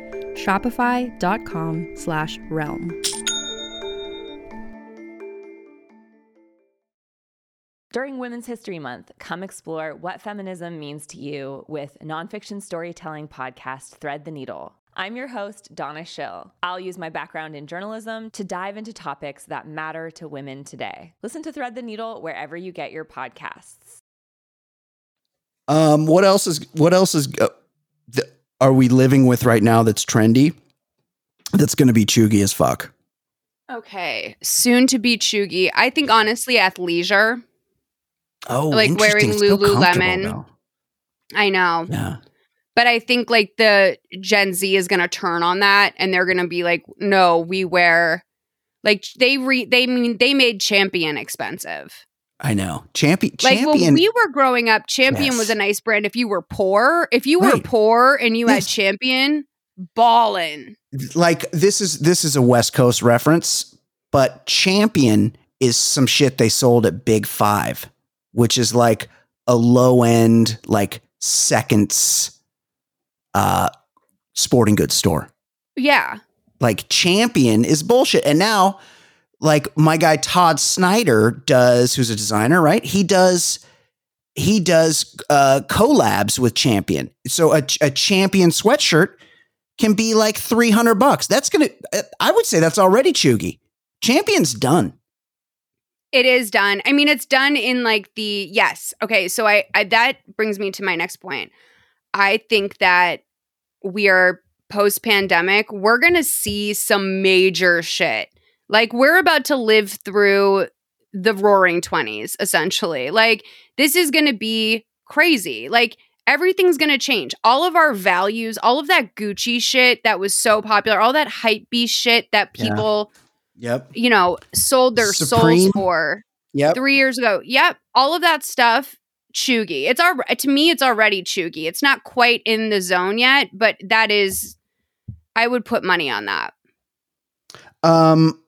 Shopify.com slash realm. During Women's History Month, come explore what feminism means to you with nonfiction storytelling podcast Thread the Needle. I'm your host, Donna Schill. I'll use my background in journalism to dive into topics that matter to women today. Listen to Thread the Needle wherever you get your podcasts. Um, what else is what else is uh, th- are we living with right now that's trendy? That's going to be cheugy as fuck. Okay, soon to be cheugy. I think honestly, athleisure. Oh, Like wearing Lululemon. though. I know. Yeah. But I think like the Gen Z is going to turn on that and they're going to be like, no, we wear like they re they mean they made Champion expensive. I know. Champion. Like when we were growing up, Champion Yes. was a nice brand. If you were poor, if you were Right. poor and you had Champion, ballin'. like this is this is a West Coast reference, but Champion is some shit they sold at Big Five, which is like a low end, like seconds uh sporting goods store. Yeah. Like Champion is bullshit. And now, like my guy Todd Snyder does, who's a designer, right? He does he does uh collabs with Champion. So a, a Champion sweatshirt can be like 300 bucks. That's going to I would say that's already cheugy. Champion's done. It is done. I mean, it's done in like the yes. Okay, so I, I that brings me to my next point. I think that we are post pandemic. We're gonna see some major shit. Like we're about to live through the Roaring Twenties, essentially. Like this is gonna be crazy. Like everything's gonna change. All of our values, all of that Gucci shit that was so popular, all that hype beast shit that Yeah. people Yep. you know, sold their souls for Yep. three years ago. Yep, all of that stuff, cheugy. It's our to me, it's already cheugy. It's not quite in the zone yet, but that is, I would put money on that. Um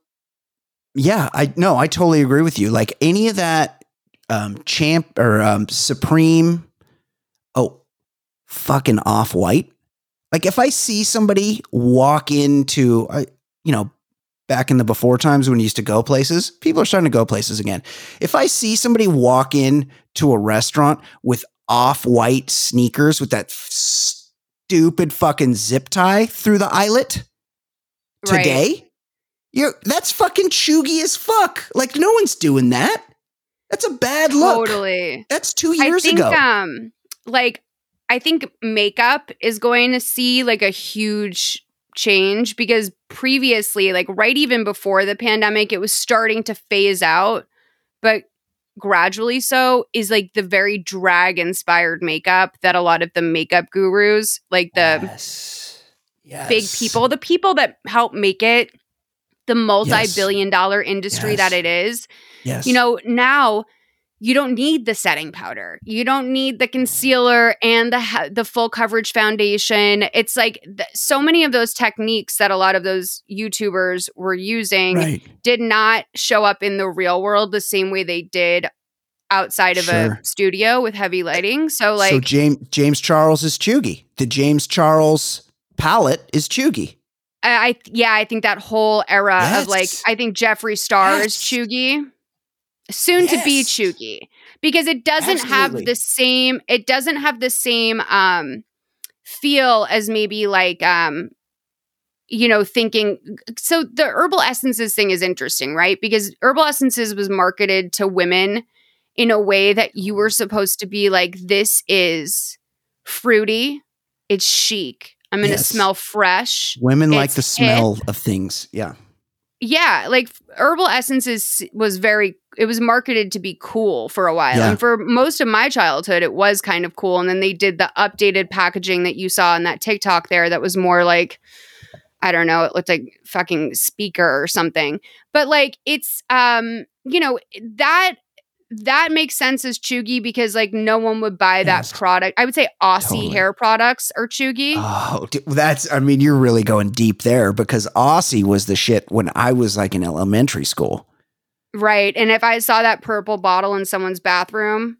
yeah, I no, I totally agree with you. Like any of that um champ or um supreme oh fucking off white. Like if I see somebody walk into I you know back in the before times when you used to go places, people are starting to go places again. If I see somebody walk in to a restaurant with off white sneakers with that stupid fucking zip tie through the eyelet Right. You're that's fucking cheugy as fuck. Like no one's doing that. That's a bad look. Totally. That's two years I think, ago. um, like, I think makeup is going to see like a huge change because previously, like, right even before the pandemic, it was starting to phase out, but gradually so is like the very drag inspired makeup that a lot of the makeup gurus, like the yes. Yes. big people, the people that help make it the multi billion dollar industry Yes. that it is, Yes. you know, now you don't need the setting powder. You don't need the concealer and the ha- the full coverage foundation. It's like th- so many of those techniques that a lot of those YouTubers were using right. did not show up in the real world the same way they did outside of Sure. a studio with heavy lighting. So like so James James Charles is cheugy. The James Charles palette is cheugy. I, I yeah, I think that whole era of like I think Jeffree Star is Yes. cheugy. Soon to be Yes. cheugy. Because it doesn't have the same it doesn't have the same um feel as maybe like um you know thinking so the herbal essences thing is interesting right because herbal essences was marketed to women in a way that you were supposed to be like this is fruity it's chic i'm gonna Yes. smell fresh Women like the smell of things. Yeah. yeah like herbal essences was very it was marketed to be cool for a while Yeah. and for most of my childhood it was kind of cool and then they did the updated packaging that you saw in that tiktok there that was more like i don't know it looked like fucking speaker or something but like it's um you know that that makes sense as cheugy because like no one would buy Yes. that product. I would say Aussie Totally. hair products are cheugy. Oh, that's, I mean, you're really going deep there because Aussie was the shit when I was like in elementary school. Right. And if I saw that purple bottle in someone's bathroom,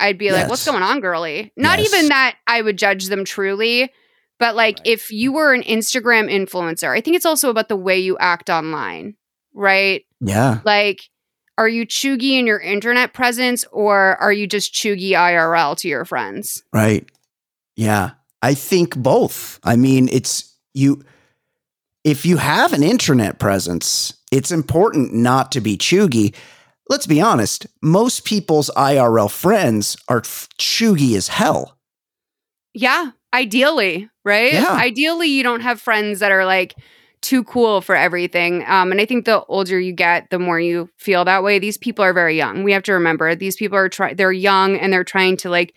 I'd be like, what's going on, girly? Not Yes. even that I would judge them truly, but like Right. if you were an Instagram influencer, I think it's also about the way you act online, right? Yeah. Like, are you cheugy in your internet presence or are you just cheugy IRL to your friends? Right. Yeah. I think both. I mean, it's you, if you have an internet presence, it's important not to be cheugy. Let's be honest, most people's IRL friends are cheugy as hell. Yeah, ideally, right? Yeah. Ideally, you don't have friends that are like too cool for everything. Um, and I think the older you get, the more you feel that way. These people are very young. We have to remember these people are trying. They're young and they're trying to like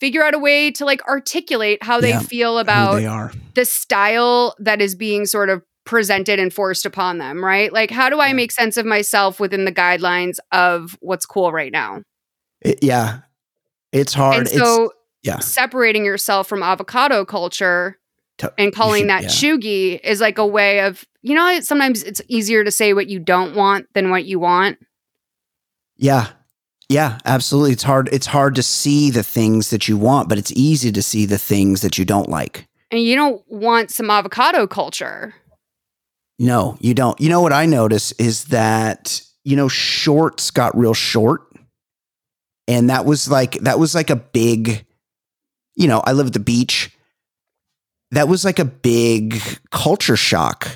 figure out a way to like articulate how they Yeah, feel about they are. the style that is being sort of presented and forced upon them, right? Like, how do I Yeah. make sense of myself within the guidelines of what's cool right now? It- yeah. It's hard. and it's, so yeah. separating yourself from avocado culture To- and calling that yeah. is like a way of you know sometimes it's easier to say what you don't want than what you want Yeah. Yeah, absolutely. It's hard. It's hard to see the things that you want, but it's easy to see the things that you don't like. and you don't want some avocado culture No, you don't. You know what I notice is that, you know, shorts got real short. And that was like that was like a big, you know, I live at the beach. That was like a big culture shock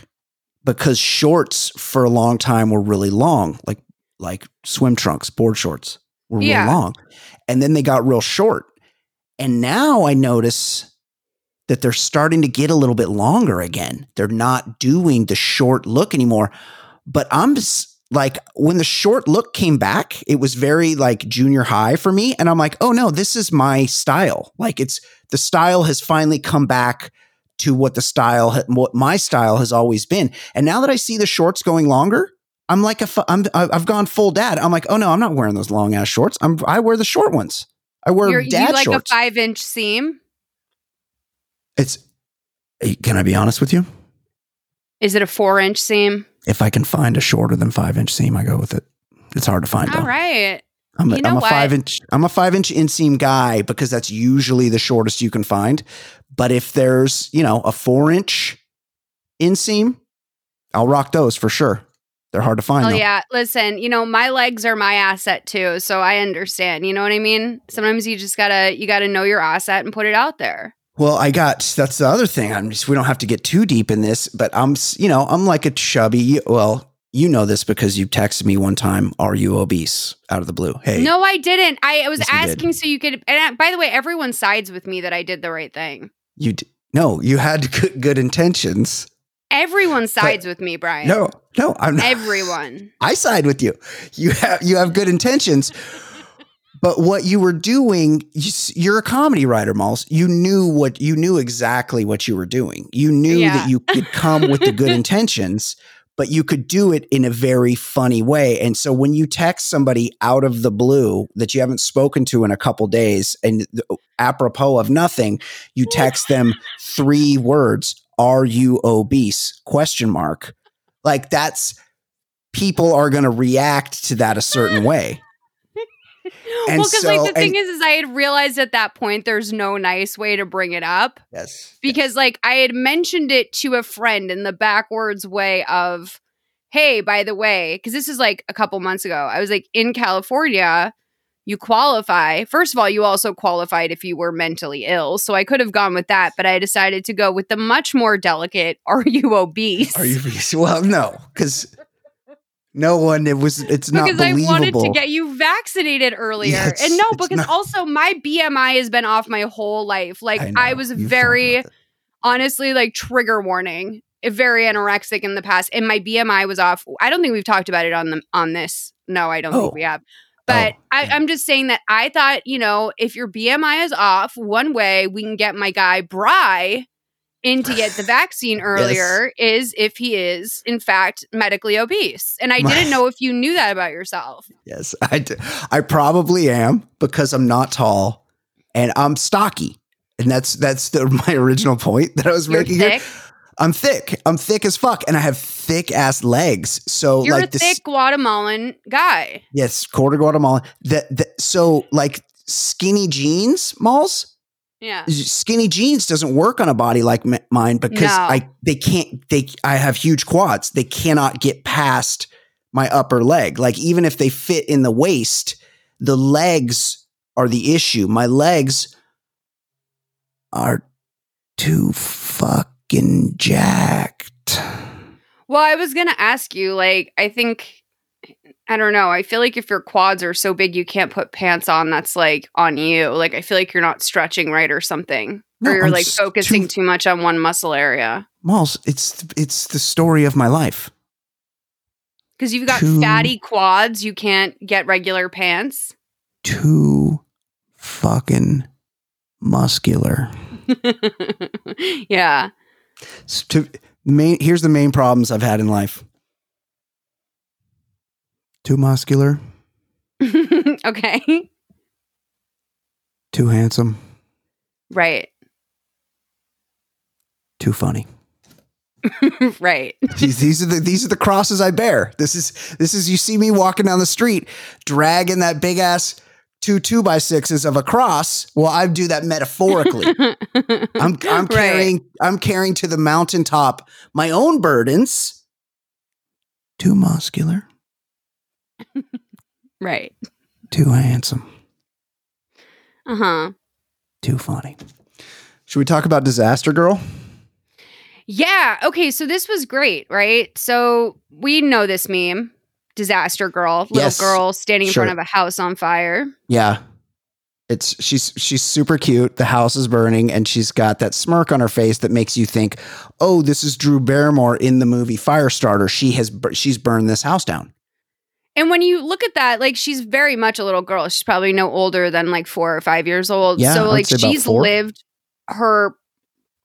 because shorts for a long time were really long, like like swim trunks, board shorts were real long. And then they got real short. And now I notice that they're starting to get a little bit longer again. They're not doing the short look anymore. But I'm just like, when the short look came back, it was very like junior high for me. And I'm like, oh no, this is my style. Like, it's the style has finally come back to what the style, what my style has always been. And now that I see the shorts going longer, I'm like a, I'm, I've gone full dad. I'm like, oh no, I'm not wearing those long ass shorts. I'm, I wear the short ones. I wear You're, you dad like shorts. a five inch seam it's, eh, can I be honest with you? is it a four inch seam If I can find a shorter than five inch seam, I go with it. It's hard to find. all though. right I'm a, You know I'm a what? five inch. I'm a five inch inseam guy because that's usually the shortest you can find. But if there's you know a four inch inseam, I'll rock those for sure. They're hard to find. Oh though. yeah, listen, you know, my legs are my asset too, so I understand. You know what I mean? Sometimes you just got to you got to know your asset and put it out there. Well, I got that's the other thing. I'm just we don't have to get too deep in this, but I'm you know I'm like a chubby. Well, you know this because you texted me one time. Are you obese? Out of the blue. Hey, No, I didn't. I was Yes, you asking so you could and by the way, everyone sides with me that I did the right thing. you d- no, you had good, good intentions. Everyone sides with me, Brian. No, no, I'm not. Everyone. I side with you. You have you have good intentions, but what you were doing, you, you're a comedy writer, Malls. You knew what you knew exactly what you were doing. You knew Yeah. that you could come with the good intentions, but you could do it in a very funny way. And so when you text somebody out of the blue that you haven't spoken to in a couple days, and apropos of nothing, you text them three words: "Are you obese?" Question mark. Like that's people are going to react to that a certain way. Well, because like so- the thing and- is, is I had realized at that point there's no nice way to bring it up. Yes. because like I had mentioned it to a friend in the backwards way of, hey, by the way, because this is like a couple months ago. I was like in California, you qualify. First of all, you also qualified if you were mentally ill, so I could have gone with that, but I decided to go with the much more delicate. Are you obese? Are you obese? well? No, because no one. It was. It's not because I wanted to get you vaccinated earlier. And no, because not- also my BMI has been off my whole life. Like I I, was You've very honestly like trigger warning, eh, very anorexic in the past and my BMI was off. I don't think we've talked about it on the on this. No, I don't Oh. think we have. But Oh, I. I'm just saying that I thought, you know, if your BMI is off one way, we can get my guy Bry in to get the vaccine earlier is if he is, in fact, medically obese. And I My- didn't know if you knew that about yourself. Yes, I, do. I probably am because I'm not tall and I'm stocky. And that's that's the, my original point that I was You're making. here. I'm thick. I'm thick as fuck, and I have thick ass legs. So You're like a this, thick Guatemalan guy. yes, quarter Guatemala. That, that so like skinny jeans, malls. Yeah. Skinny jeans doesn't work on a body like m- mine because No. I they can't they I have huge quads. They cannot get past my upper leg. Like even if they fit in the waist, the legs are the issue. My legs are too fucking jacked. Well, I was going to ask you, like, I think, I don't know. I feel like if your quads are so big you can't put pants on, that's like on you. Like, I feel like you're not stretching right or something. No, or you're I'm like focusing too- too much on one muscle area. Malls, it's it's the story of my life. Because you've got Too- fatty quads, you can't get regular pants. Too fucking muscular. yeah. S- to main here's the main problems I've had in life. Too muscular, okay. too handsome, right. too funny. right. these, these are the these are the crosses I bear. This is this is you see me walking down the street dragging that big ass two two by sixes of a cross. Well, I do that metaphorically. I'm I'm Right. carrying I'm carrying to the mountaintop my own burdens. Too muscular, Right. too handsome, Uh huh. too funny. Should we talk about Disaster Girl? Yeah. Okay. So this was great, right? So we know this meme disaster girl, little Yes. girl standing in Sure. front of a house on fire. Yeah. It's she's she's super cute. The house is burning and she's got that smirk on her face that makes you think, "Oh, this is Drew Barrymore in the movie Firestarter. She has she's burned this house down." And when you look at that, like she's very much a little girl. She's probably no older than like four or five years old. Yeah, so like she's lived her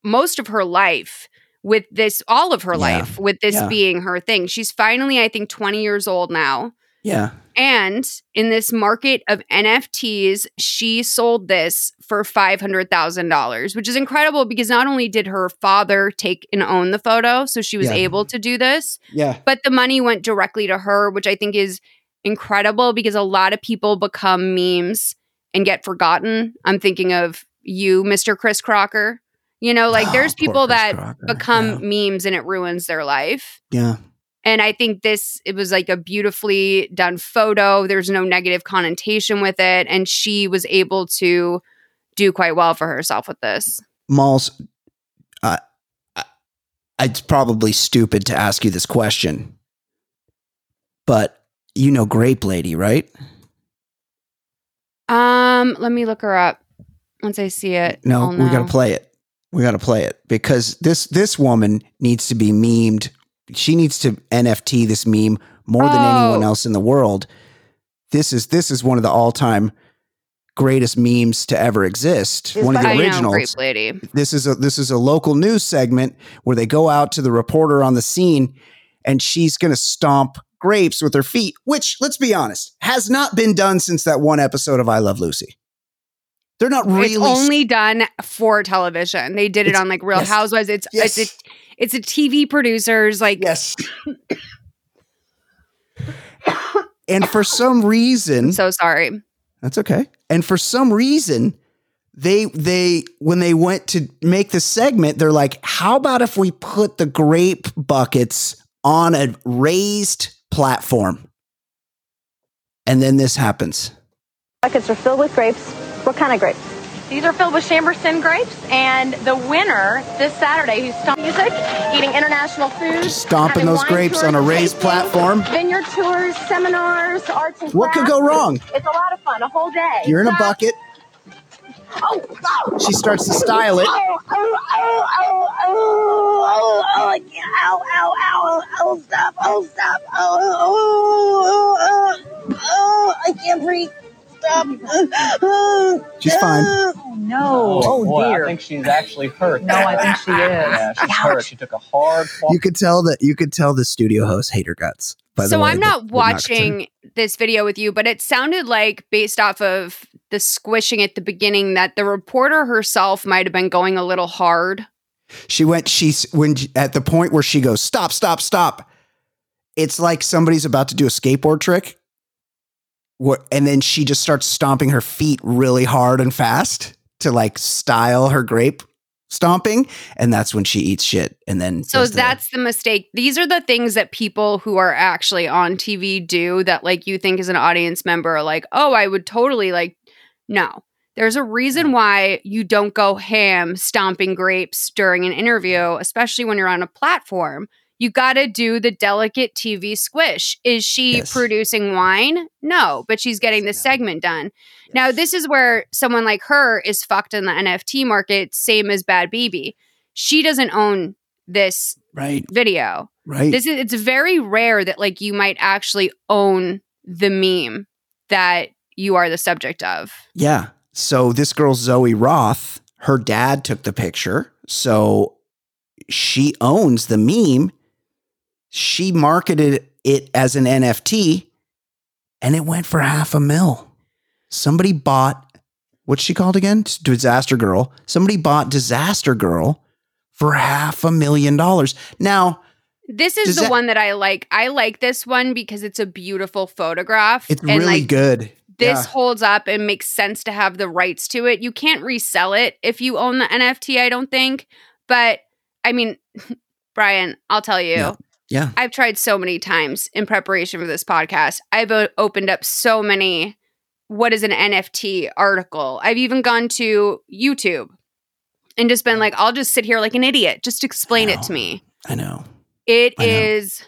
most of her life with this, all of her Yeah. life with this Yeah. being her thing. She's finally, I think, 20 years old now. Yeah. And in this market of NFTs, she sold this for $500,000, which is incredible because not only did her father take and own the photo, so she was Yeah. able to do this, Yeah. but the money went directly to her, which I think is incredible because a lot of people become memes and get forgotten. I'm thinking of you, Mr. Chris Crocker. You know, like Oh, there's people that Crocker. become memes and it ruins their life. Yeah. And I think this, it was like a beautifully done photo. There's no negative connotation with it. And she was able to do quite well for herself with this. Malls uh, I- it's probably stupid to ask you this question. But you know Grape Lady, right? Um, let me look her up once I see it. No, we got to play it. We got to play it because this this woman needs to be memed. She needs to NFT this meme more than anyone Oh. else in the world. This is this is one of the all time greatest memes to ever exist. one of the I originals. Grape Lady. this is a this is a local news segment where they go out to the reporter on the scene and she's going to stomp grapes with her feet which let's be honest has not been done since that one episode of I Love Lucy. They're not really It's only done for television. They did it on like Real yes. Housewives. It's Yes. it's a, it's a TV producers like Yes. and for some reason I'm so sorry. That's okay. And for some reason, they they when they went to make the segment, they're like, "How about if we put the grape buckets on a raised platform?" And then this happens. Buckets are filled with grapes. What kind of grapes? These are filled with Chambourcin grapes, and the winner this Saturday, who's stomping music, eating international food, stomping those grapes on a raised tastings, platform. vineyard tours, seminars, arts and What could go wrong? It's a lot of fun, a whole day. You're in a bucket. Oh, oh, She starts to style it. Oh, oh, oh, oh, oh, oh, oh, ow, ow, ow, oh, stop, oh, stop, oh, oh, oh, oh, oh, oh, I can't breathe. Stop. She's fine. Oh, No. Oh, oh boy, dear. I think she's actually hurt. No, I think she is. Yeah, she's hurt. She took a hard fall. You could tell that you could tell the studio host hate her guts. By the so way, I'm not would knock it watching this video with you, but it sounded like, based off of the squishing at the beginning, that the reporter herself might have been going a little hard. She went. She's when at the point where she goes, "Stop! Stop! Stop!" It's like somebody's about to do a skateboard trick. What? And then she just starts stomping her feet really hard and fast to like style her grape stomping, and that's when she eats shit. And then So does the- that's the mistake. These are the things that people who are actually on TV do that, like, you think as an audience member, are like, oh, I would totally like. No, there's a reason why you don't go ham stomping grapes during an interview, especially when you're on a platform. You got to do the delicate TV squish. Is she Yes. producing wine? No, but she's getting the segment done. Now, this is where someone like her is fucked in the NFT market, same as Bhad Bhabie. She doesn't own this right video. Right. This is it's very rare that like you might actually own the meme that you are the subject of. Yeah. So this girl Zoe Roth, her dad took the picture, so she owns the meme. She marketed it as an NFT, and it went for half a mil. Somebody bought what's she called again? Disaster Girl. Somebody bought Disaster Girl for half a million dollars. Now This is the that- one that I like. I like this one because it's a beautiful photograph. it's and really like good. this Yeah. holds up and makes sense to have the rights to it. You can't resell it if you own the NFT, I don't think. But I mean, Brian, I'll tell you. Yeah. I've tried so many times in preparation for this podcast. I've o- opened up so many what is an NFT article. I've even gone to YouTube and just been like, I'll just sit here like an idiot. Just explain it to me. I know. It I know. is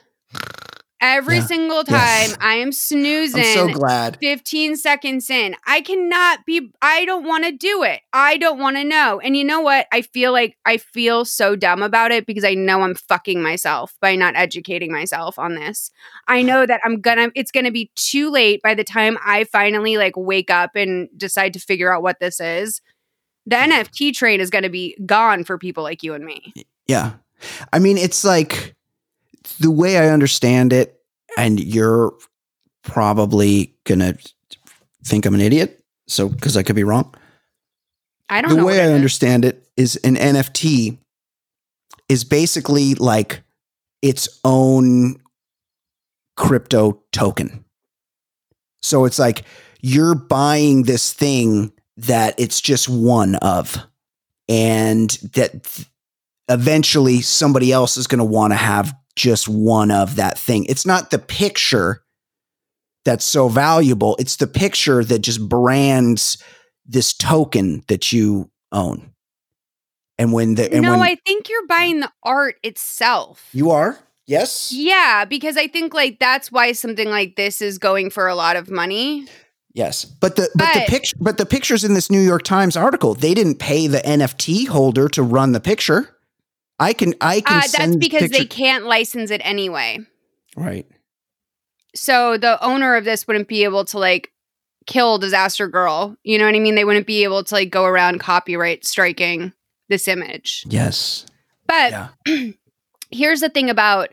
every Yeah. single time Yes. I am snoozing. I'm so glad. 15 seconds in. I cannot be, I don't want to do it. I don't want to know. And you know what? I feel like I feel so dumb about it because I know I'm fucking myself by not educating myself on this. I know that I'm gonna, it's gonna be too late by the time I finally like wake up and decide to figure out what this is. The NFT train is gonna be gone for people like you and me. Yeah. I mean, it's like the way I understand it, and you're probably to think I'm an idiot. So, because I could be wrong. I don't the way I understand it is an NFT is basically like its own crypto token. So it's like you're buying this thing that it's just one of, and that th- eventually somebody else is going to want to have just one of that thing. It's not the picture that's so valuable, it's the picture that just brands this token that you own. And when the and no, when I think you're buying the art itself. you are, yes, Yeah, because I think like that's why something like this is going for a lot of money. yes, but the but, the picture but the pictures in this New York Times article, they didn't pay the NFT holder to run the picture. I can I can Uh, that's because they can't license it anyway. right. So the owner of this wouldn't be able to like kill Disaster Girl. You know what I mean? They wouldn't be able to like go around copyright striking this image. Yes. But here's the thing about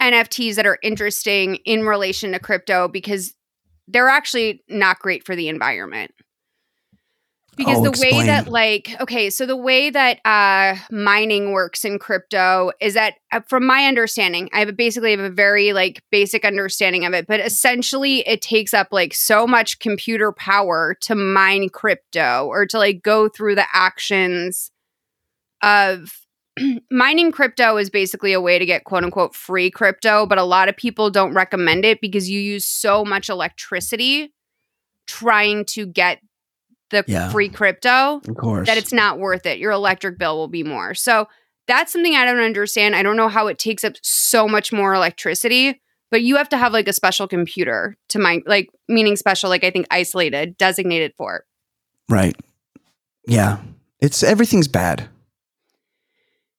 NFTs that are interesting in relation to crypto because they're actually not great for the environment. Because Oh, the way that like okay, so the way that uh mining works in crypto is that uh, from my understanding, I have a, basically have a very like basic understanding of it, but essentially it takes up like so much computer power to mine crypto or to like go through the actions of mining crypto is basically a way to get quote unquote free crypto, but a lot of people don't recommend it because you use so much electricity trying to get the Yeah. free crypto Of course. that it's not worth it. Your electric bill will be more. So that's something I don't understand. I don't know how it takes up so much more electricity, but you have to have like a special computer to mine, like meaning special, like I think isolated, designated for. it. Right. Yeah. It's everything's bad.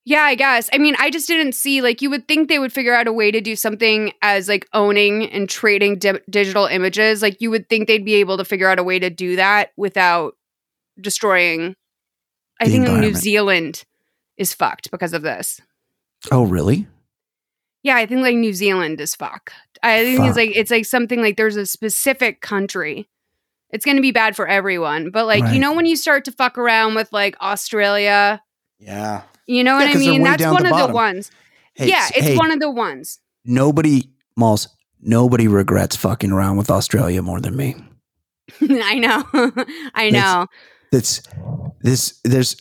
Yeah, I guess. I mean, I just didn't see like you would think they would figure out a way to do something as like owning and trading di- digital images. Like you would think they'd be able to figure out a way to do that without destroying I The think New. Zealand is fucked because of this. Oh, really? Yeah, I think like New Zealand is fucked. I think Fuck. it's like it's like something like there's a specific country. It's going to be bad for everyone, but like Right. you know when you start to fuck around with like Australia, Yeah. You know Yeah, what I mean? That's one of the ones. Hey, yeah, it's hey. one of the ones. Nobody, Malls, nobody regrets fucking around with Australia more than me. I know. I know. That's this. There's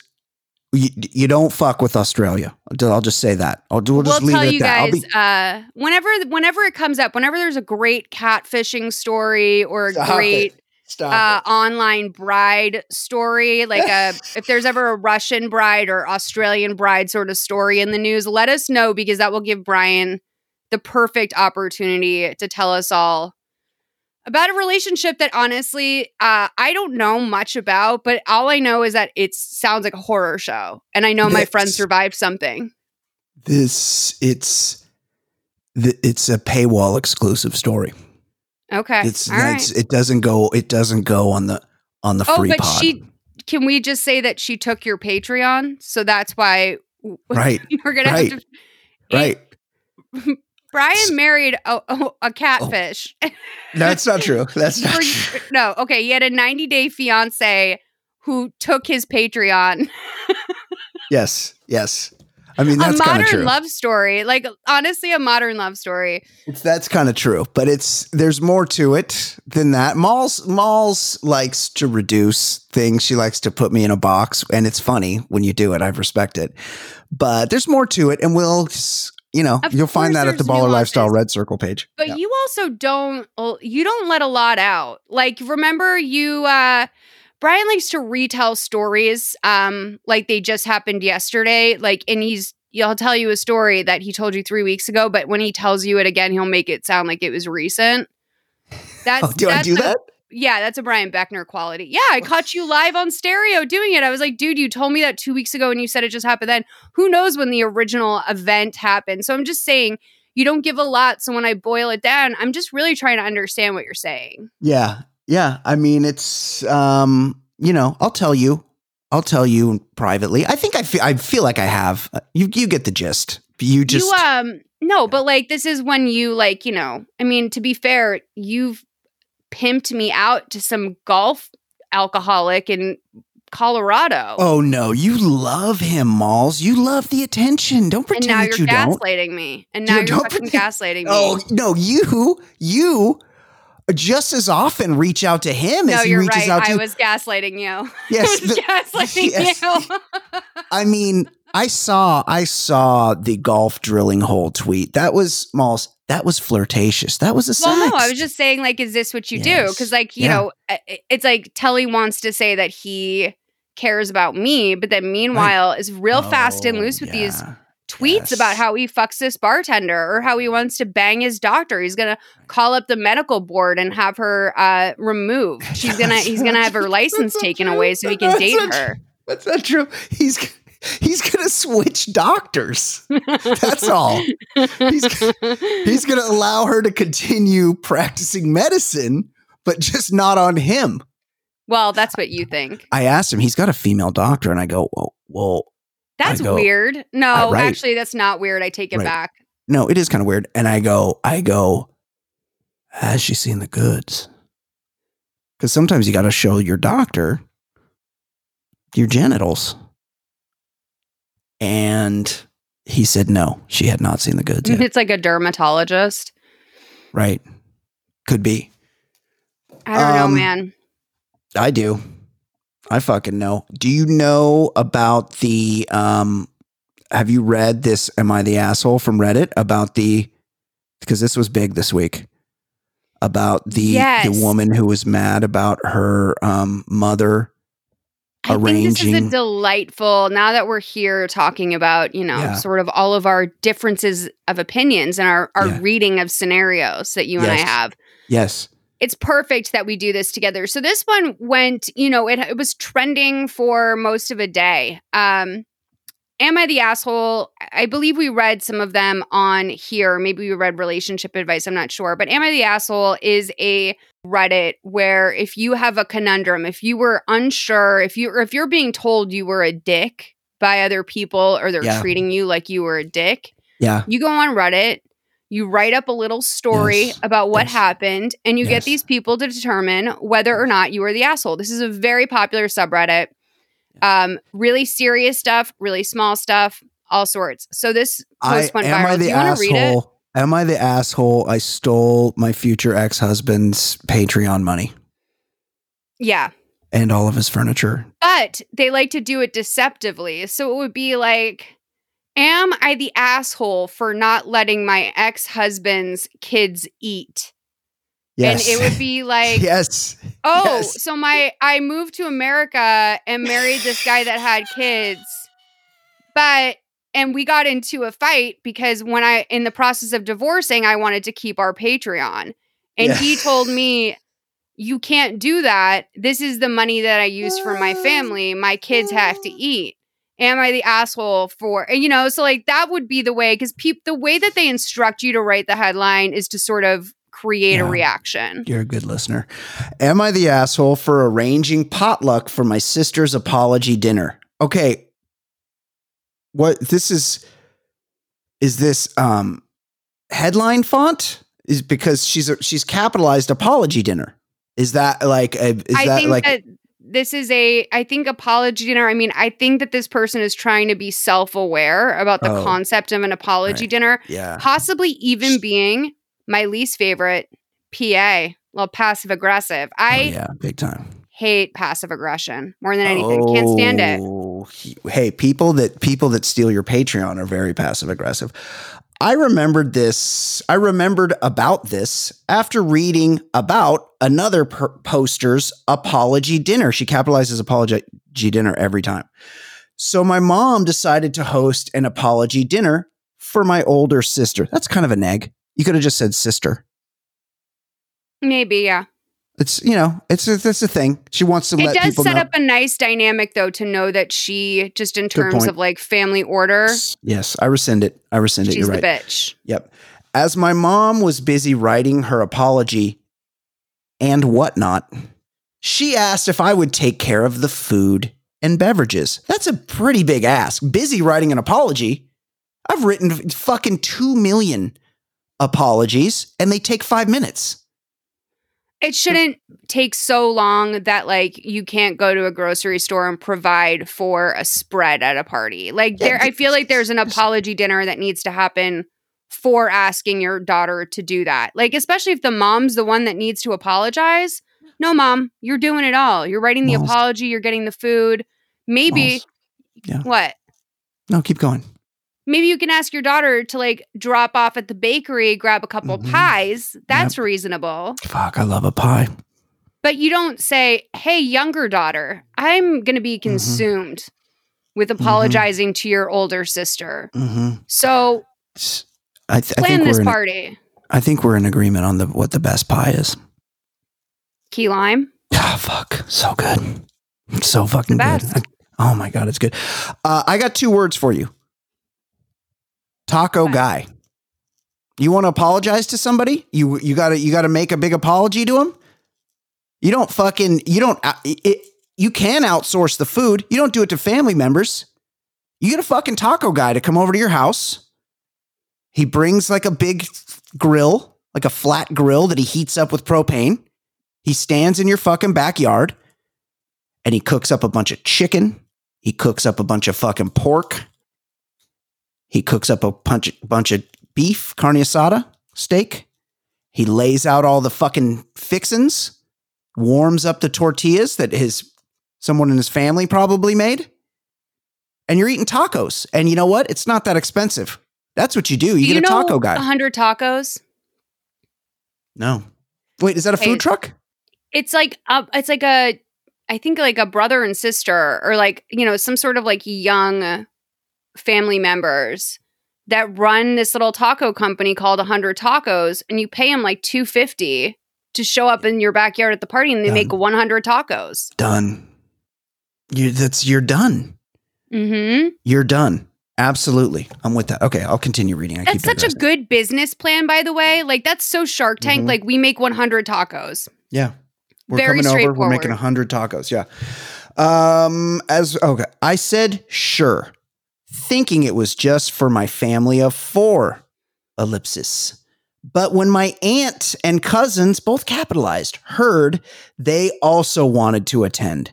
you, you don't fuck with Australia. I'll just say that. I'll we'll just we'll leave tell it at you that. Guys be- uh, whenever whenever it comes up, whenever there's a great catfishing story or a Stop great it. Uh, online bride story, like a if there's ever a Russian bride or Australian bride sort of story in the news, let us know because that will give Brian the perfect opportunity to tell us all about a relationship that honestly uh, I don't know much about, but all I know is that it sounds like a horror show, and I know my friend survived something. this. It's it's a paywall exclusive story. Okay, It's, all right. it's it doesn't go it doesn't go on the on the Oh, free but pod. she can we just say that she took your Patreon? So that's why Right. we're gonna right. have to. right. Brian married a, a, a oh. catfish. That's not true. That's not For- true. no, okay. He had a 90 day fiance who took his Patreon. Yes. Yes. I mean a that's kind modern of true. love story. Like, honestly, a modern love story. That's kind of true, but it's there's more to it than that. Malls Malls likes to reduce things. She likes to put me in a box, and it's funny when you do it. I respect it, but there's more to it, and we'll you know Of you'll find that at the Baller Lifestyle. Red Circle page. But Yeah. you also don't you don't let a lot out. Like remember you uh Brian likes to retell stories um like they just happened yesterday like and he's he'll tell you a story that he told you 3 weeks ago but when he tells you it again he'll make it sound like it was recent. That's Oh, do I do a- that? Yeah, that's a Brian Beckner quality. Yeah, I caught you live on stereo doing it. I was like, dude, you told me that two weeks ago and you said it just happened then. Who knows when the original event happened? So I'm just saying, you don't give a lot. So when I boil it down, I'm just really trying to understand what you're saying. Yeah, yeah. I mean, it's um, you know, I'll tell you, I'll tell you privately. I think I feel I feel like I have. Uh, You you get the gist. You just you um no, but like this is when you like, you know, I mean, to be fair, you've pimped me out to some golf alcoholic in Colorado. Oh no, you love him, Malls. You love the attention. Don't and pretend now that you're you don't. gaslighting me. And now You you're fucking gaslighting me. Oh no, you you just as often reach out to him no, as he reaches right. out I to. was gaslighting you. Yes, I was the- gaslighting yes. you. I mean, I saw I saw the golf drilling hole tweet. That was Malls. That was flirtatious. That was a well, no, I was just saying, like, is this what you do? Because, like, you Yeah. know, i- i- it's like Telly wants to say that he cares about me, but then meanwhile is real fast and Oh, loose with these tweets about how he fucks this bartender or how he wants to bang his doctor. He's gonna call up the medical board and have her uh, removed. She's gonna he's gonna have her license taken away so he can That's date not her. That's not true. He's he's gonna switch doctors. That's all. He's he's gonna allow her to continue practicing medicine, but just not on him. well, that's what you think. I asked him. He's got a female doctor, and I go, well, well That's go, weird. No, Uh, right. actually, that's not weird. I take it Right. back. no, it is kind of weird. And I go, I go, has she seen the goods? Because sometimes you got to show your doctor your genitals. And he said no, she had not seen the goods yet. It's like a dermatologist. right? Could be. I don't know, Um, man. I do. I fucking know. Do you know about the um have you read this am I the asshole from Reddit about the because this was big this week about the Yes. the woman who was mad about her um mother I think this is a delightful. Now that we're here talking about, you know, Yeah. sort of all of our differences of opinions and our our Yeah. reading of scenarios that you and I have. Yes. It's perfect that we do this together. So this one went, you know, it, it was trending for most of a day. Um Am I the Asshole? I believe we read some of them on here. Maybe we read relationship advice. I'm not sure. But Am I the Asshole is a Reddit where if you have a conundrum, if you were unsure, if you if you're being told you were a dick by other people or they're Yeah. treating you like you were a dick, Yeah. you go on Reddit, you write up a little story Yes. about what Yes. happened, and you Yes. get these people to determine whether or not you are the asshole. This is a very popular subreddit. Um, really serious stuff, really small stuff, all sorts. So this I post went am I viral. Do you want to read it? Am I the asshole? I stole my future ex husband's Patreon money Yeah. and all of his furniture. But they like to do it deceptively. So it would be like, Am I the asshole for not letting my ex husband's kids eat? Yes. And it would be like, yes. Oh, Yes. so my I moved to America and married this guy that had kids. But and we got into a fight because when I in the process of divorcing, I wanted to keep our Patreon. And Yeah. he told me you can't do that. This is the money that I use for my family. My kids have to eat. Am I the asshole for and you know, so like that would be the way because peop the way that they instruct you to write the headline is to sort of create a reaction. You're a good listener. Am I the asshole for arranging potluck for my sister's apology dinner? Okay. What this is is this um headline font? Is because she's a, she's capitalized apology dinner. Is that like a, is I that think like that this is a I think apology dinner. I mean, I think that this person is trying to be self-aware about the Oh. concept of an apology Right. dinner. yeah. Possibly even being my least favorite PA, well passive aggressive. I oh, yeah, big time. hate passive aggression more than anything. Can't stand it. Oh, he- Hey, people that people that steal your Patreon are very passive aggressive. I remembered this. I remembered about this after reading about another per- poster's apology dinner. She capitalizes apology dinner every time. So my mom decided to host an apology dinner for my older sister. That's kind of a neg. You could have just said sister. Maybe, yeah. It's you know, it's it's, a thing. She wants to It let does set know. up a nice dynamic though to know that she just in terms of like family order, yes, I rescind it. I rescind it. she's You're the right. bitch. Yep. As my mom was busy writing her apology and whatnot, she asked if I would take care of the food and beverages. That's a pretty big ask. Busy writing an apology. I've written fucking 2 million apologies and they take five minutes. It shouldn't take so long that like you can't go to a grocery store and provide for a spread at a party. Like there I feel like there's an apology dinner that needs to happen for asking your daughter to do that. Like especially if the mom's the one that needs to apologize. No mom, you're doing it all. You're writing the Malls. apology, you're getting the food. Maybe Malls. Yeah. what? No, keep going. Maybe you can ask your daughter to like drop off at the bakery, grab a couple Mhm. pies. That's reasonable. Fuck, I love a pie. But you don't say, hey, younger daughter, I'm going to be Mm-hmm. consumed with apologizing to your older sister. hmm So I, th- I plan think this we're in, party. I think we're in agreement on the what the best pie is. Key lime. Ah, fuck. So good. So fucking good. I- oh my God, it's good. Uh, I got two words for you Taco guy. You want to apologize to somebody? You you gotta you gotta make a big apology to him. You don't fucking you don't uh, it, you can outsource the food. You don't do it to family members. You get a fucking taco guy to come over to your house. He brings like a big grill, like a flat grill that he heats up with propane. He stands in your fucking backyard and he cooks up a bunch of chicken. He cooks up a bunch of fucking pork. He cooks up a bunch, bunch of beef, carne asada, steak. He lays out all the fucking fixins, warms up the tortillas that his someone in his family probably made. And you're eating tacos. And you know what? It's not that expensive. That's what you do. You Do get a taco guy. 100 tacos. no. Wait, is that a Hey, food truck? It's like a, it's like a I think like a brother and sister or like, you know, some sort of like young family members that run this little taco company called 100 Tacos and you pay them like 250 to show up in your backyard at the party and they Done. make 100 tacos. Done. You that's you're done. Mm-hmm. You're done. Absolutely. I'm with that. Okay, I'll continue reading. I That's such a good business plan, by the way. Like that's so Shark Tank. Mhm. Like we make 100 tacos. Yeah. We're Very coming over. We're making straightforward. 100 tacos. Yeah. Um as okay, I said sure, thinking it was just for my family of 4. Ellipsis. But when my aunt and cousins, both capitalized, heard, they also wanted to attend.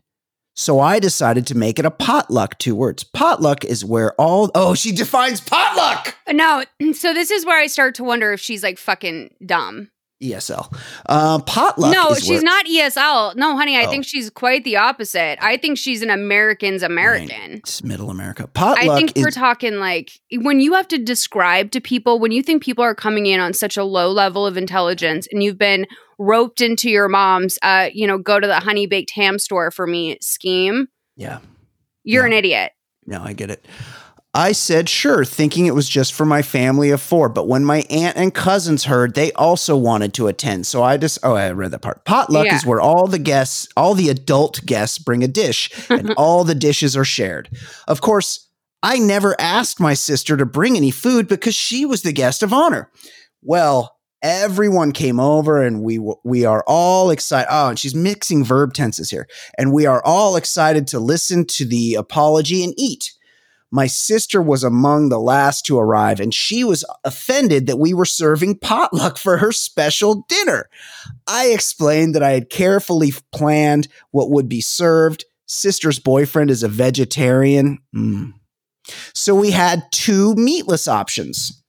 So I decided to make it a potluck, two words. Potluck is where all Oh, she defines potluck. No, so this is where I start to wonder if she's like fucking dumb. ESL. Uh, potluck. no, she's where- not ESL. No, honey, I Oh. think she's quite the opposite. I think she's an American's American. It's middle America. Potluck I think is we're talking like when you have to describe to people, when you think people are coming in on such a low level of intelligence and you've been roped into your mom's, uh, you know, go to the honey baked ham store for me scheme, yeah. you're an idiot. No, I get it. I said sure, thinking it was just for my family of four. But when my aunt and cousins heard, they also wanted to attend. So I just, oh, I read that part. Potluck Yeah. is where all the guests, all the adult guests bring a dish and all the dishes are shared. Of course, I never asked my sister to bring any food because she was the guest of honor. Well, everyone came over and we we are all excited. Oh, and she's mixing verb tenses here. And we are all excited to listen to the apology and eat. My sister was among the last to arrive, and she was offended that we were serving potluck for her special dinner. I explained that I had carefully planned what would be served. Sister's boyfriend is a vegetarian. Mm. So we had two meatless options.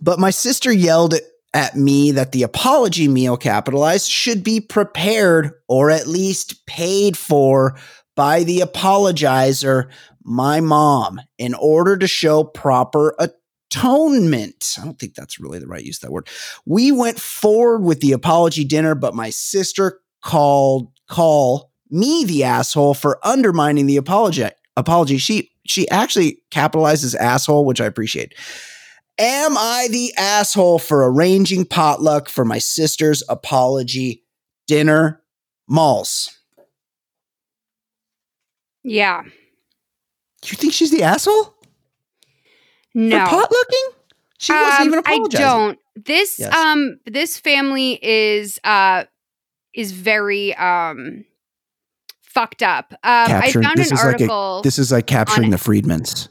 But my sister yelled at me that the apology meal capitalized should be prepared or at least paid for by the apologizer, my mom, in order to show proper atonement. I don't think that's really the right use of that word. We went forward with the apology dinner, but my sister called call me the asshole for undermining the apology apology. She she actually capitalizes asshole, which I appreciate. Am I the asshole for arranging potluck for my sister's apology dinner? Malls. Yeah. You think she's the asshole? No. For potlooking? She wasn't Um, even I don't. This Yes. um this family is uh is very um fucked up. Um I found an is like a- article. this is like capturing the Friedmans.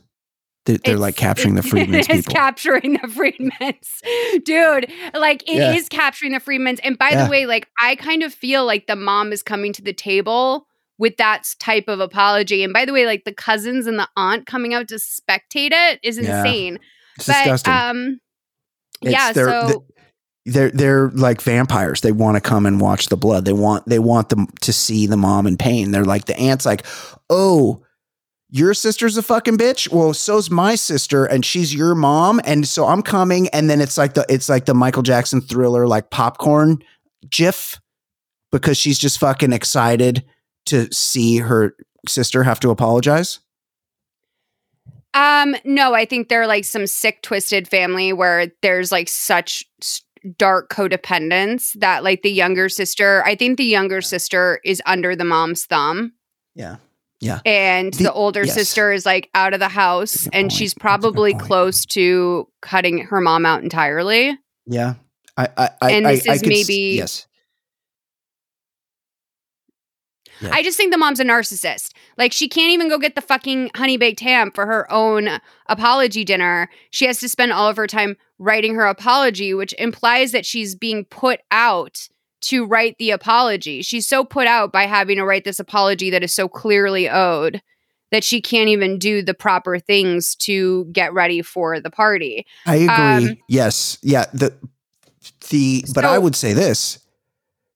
They're, they're like capturing the Friedmans It is people. capturing the Friedmans. Dude, like it is Yeah. capturing the Friedmans. And by Yeah. the way, like I kind of feel like the mom is coming to the table with that type of apology. And by the way, like the cousins and the aunt coming out to spectate it is Yeah. insane. It's but disgusting. um It's- yeah, they're, so they're they're like vampires. They want to come and watch the blood. They want they want them to see the mom in pain. They're like the aunt's like, oh, your sister's a fucking bitch. Well, so's my sister, and she's your mom, and so I'm coming. And then it's like the it's like the Michael Jackson thriller like popcorn gif because she's just fucking excited to see her sister have to apologize. Um, no, I think they're like some sick, twisted family where there's like such dark codependence that like the younger sister, I think the younger sister is under the mom's thumb. Yeah. Yeah. And the, The- older yes. sister is like out of the house and she's probably close to cutting her mom out entirely. Yeah. I I I And this I is could s- maybe- yes. Yeah. I just think the mom's a narcissist. Like she can't even go get the fucking honey baked ham for her own apology dinner. She has to spend all of her time writing her apology, which implies that she's being put out to write the apology. She's so put out by having to write this apology that is so clearly owed that she can't even do the proper things to get ready for the party. I agree. Um, yes. Yeah. The the but I would say this.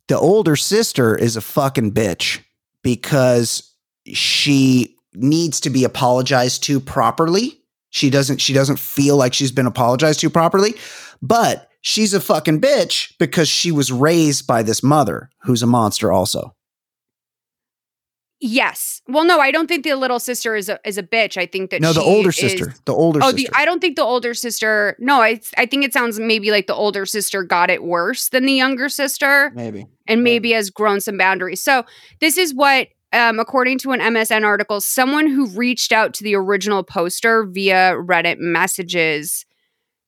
The older sister is a fucking bitch because she needs to be apologized to properly. She doesn't she doesn't feel like she's been apologized to properly, but she's a fucking bitch because she was raised by this mother who's a monster also. Yes. Well, no, I don't think the little sister is a is a bitch. I think that No, the older is- sister. The older oh, sister. the I don't think the older sister. No, I I think it sounds maybe like the older sister got it worse than the younger sister, Maybe. and maybe has grown some boundaries. So this is what um, according to an MSN article, someone who reached out to the original poster via Reddit messages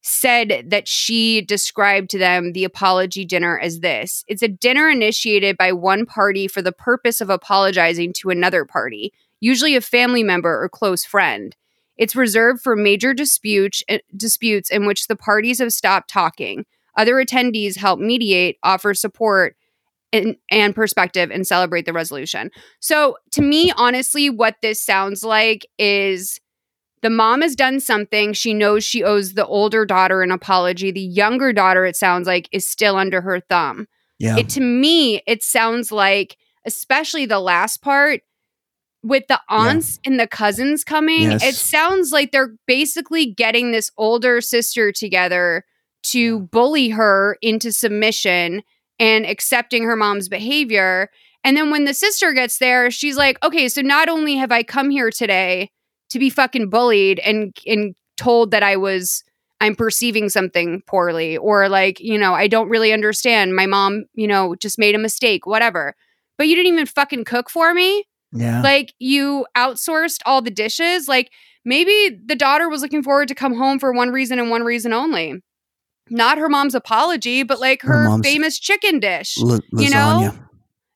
said that she described to them the apology dinner as this it's a dinner initiated by one party for the purpose of apologizing to another party, usually a family member or close friend. It's reserved for major disputes, uh, disputes in which the parties have stopped talking. Other attendees help mediate, offer support, and, and perspective, and celebrate the resolution. So, to me, honestly, what this sounds like is the mom has done something. She knows she owes the older daughter an apology. The younger daughter, it sounds like, is still under her thumb. Yeah. It to me, it sounds like, especially the last part, with the aunts and the cousins coming, Yes. it sounds like they're basically getting this older sister together to bully her into submission and accepting her mom's behavior. And then when the sister gets there, she's like, okay, so not only have I come here today to be fucking bullied and and told that I was I'm perceiving something poorly or like, you know, I don't really understand. My mom, you know, just made a mistake, whatever. But you didn't even fucking cook for me. Yeah. Like you outsourced all the dishes. Like maybe the daughter was looking forward to come home for one reason and one reason only. Not her mom's apology, but like Her her, famous chicken dish. L- you know?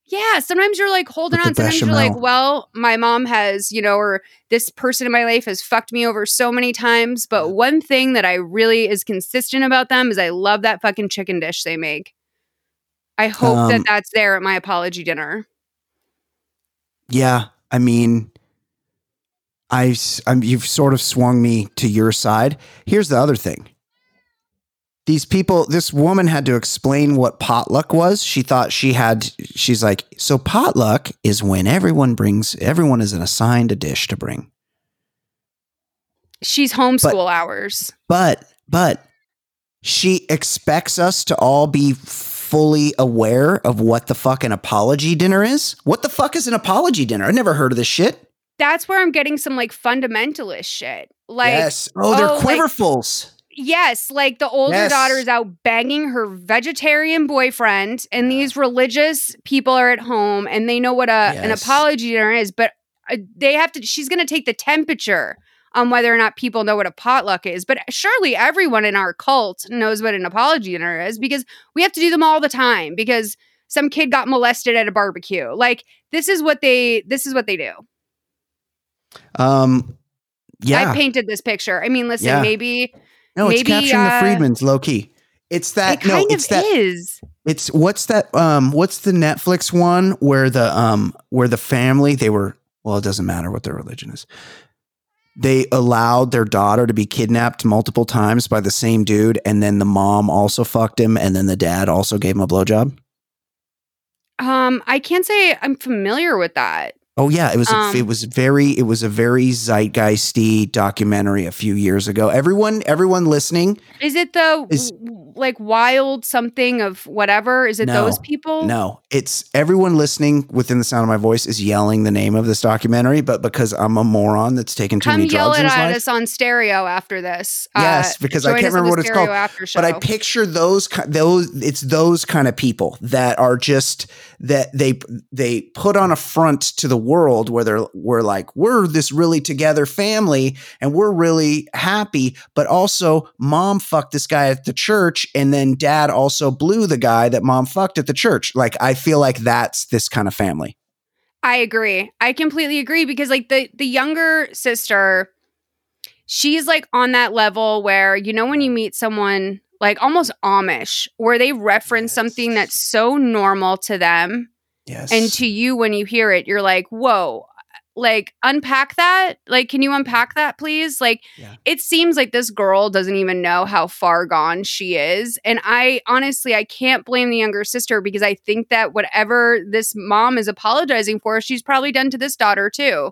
Yeah, sometimes you're like holding on. Sometimes you're like, well, my mom has, you know, or this person in my life has fucked me over so many times. But one thing that I really is consistent about them is I love that fucking chicken dish they make. I hope Um, that that's there at my apology dinner. Yeah, I mean, I I, am you've sort of swung me to your side. Here's the other thing. These people, this woman had to explain what potluck was. She thought she had, she's like, so potluck is when everyone brings, everyone is assigned a dish to bring. She's homeschool hours. But, but she expects us to all be fully aware of what the fuck an apology dinner is. What the fuck is an apology dinner? I never heard of this shit. That's where I'm getting some like fundamentalist shit. Like, yes. Oh, they're oh, like- quiverfuls. Yes, like the older Yes. daughter is out banging her vegetarian boyfriend, and these religious people are at home and they know what a an Yes. apology dinner is, but uh, they have to. She's going to take the temperature on whether or not people know what a potluck is. But surely everyone in our cult knows what an apology dinner is because we have to do them all the time because some kid got molested at a barbecue. Like this is what they this is what they do. Um, yeah. I painted this picture. I mean, listen, Yeah. maybe no, it's capturing uh, the Friedmans low key. It's that it no, kind it's of that is. it's what's that um what's the Netflix one where the um where the family they were well it doesn't matter what their religion is. They allowed their daughter to be kidnapped multiple times by the same dude and then the mom also fucked him and then the dad also gave him a blowjob. Um, I can't say I'm familiar with that. Oh yeah, it was a, Um, it was very it was a very zeitgeisty documentary a few years ago. Everyone everyone listening, Is it the Is- like wild something of whatever? Is it No. those people? No, it's everyone listening within the sound of my voice is yelling the name of this documentary, but because I'm a moron that's taken too Come many yell drugs it in his at us on stereo after this. Yes, Uh, because I can't remember what it's called. After show. But I picture those those it's those kind of people that are just that they they put on a front to the world where they're we're like we're this really together family and we're really happy, but also mom fucked this guy at the church and then dad also blew the guy that mom fucked at the church. Like I feel like that's this kind of family. I agree. I completely agree because like the the younger sister, she's like on that level where you know when you meet someone like almost Amish, where they reference something that's so normal to them, Yes. and to you when you hear it, you're like, whoa. Like unpack that. Like, can you unpack that, please? Like, it seems like this girl doesn't even know how far gone she is. And I honestly, I can't blame the younger sister because I think that whatever this mom is apologizing for, she's probably done to this daughter too.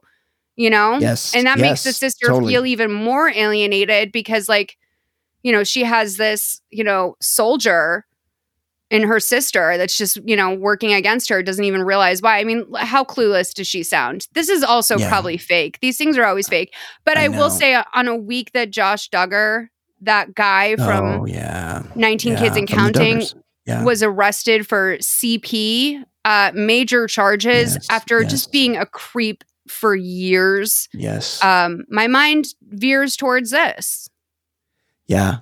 You know? Yes, And that makes the sister totally. feel even more alienated because, like, you know, she has this, you know, soldier in her sister that's just, you know, working against her, doesn't even realize why. I mean, how clueless does she sound? This is also Yeah. probably fake. These things are always fake. But I I, will say uh, on a week that Josh Duggar, that guy from oh yeah. 19 Yeah, Kids and from Counting, was arrested for CP, uh, major charges Yes, after yes. just being a creep for years. Yes. Um, my mind veers towards this. Yeah,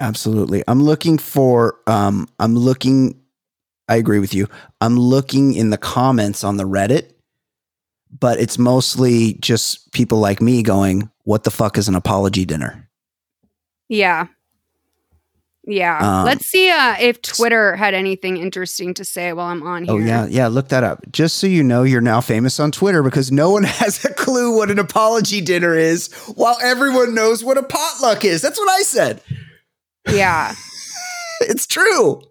absolutely. I'm looking for um I'm looking I agree with you. I'm looking in the comments on the Reddit, but it's mostly just people like me going, "What the fuck is an apology dinner?" Yeah. Yeah. Um, Let's see uh, if Twitter had anything interesting to say while I'm on here. Oh yeah, yeah, look that up. Just so you know, you're now famous on Twitter because no one has a clue what an apology dinner is while everyone knows what a potluck is. That's what I said. Yeah. it's true.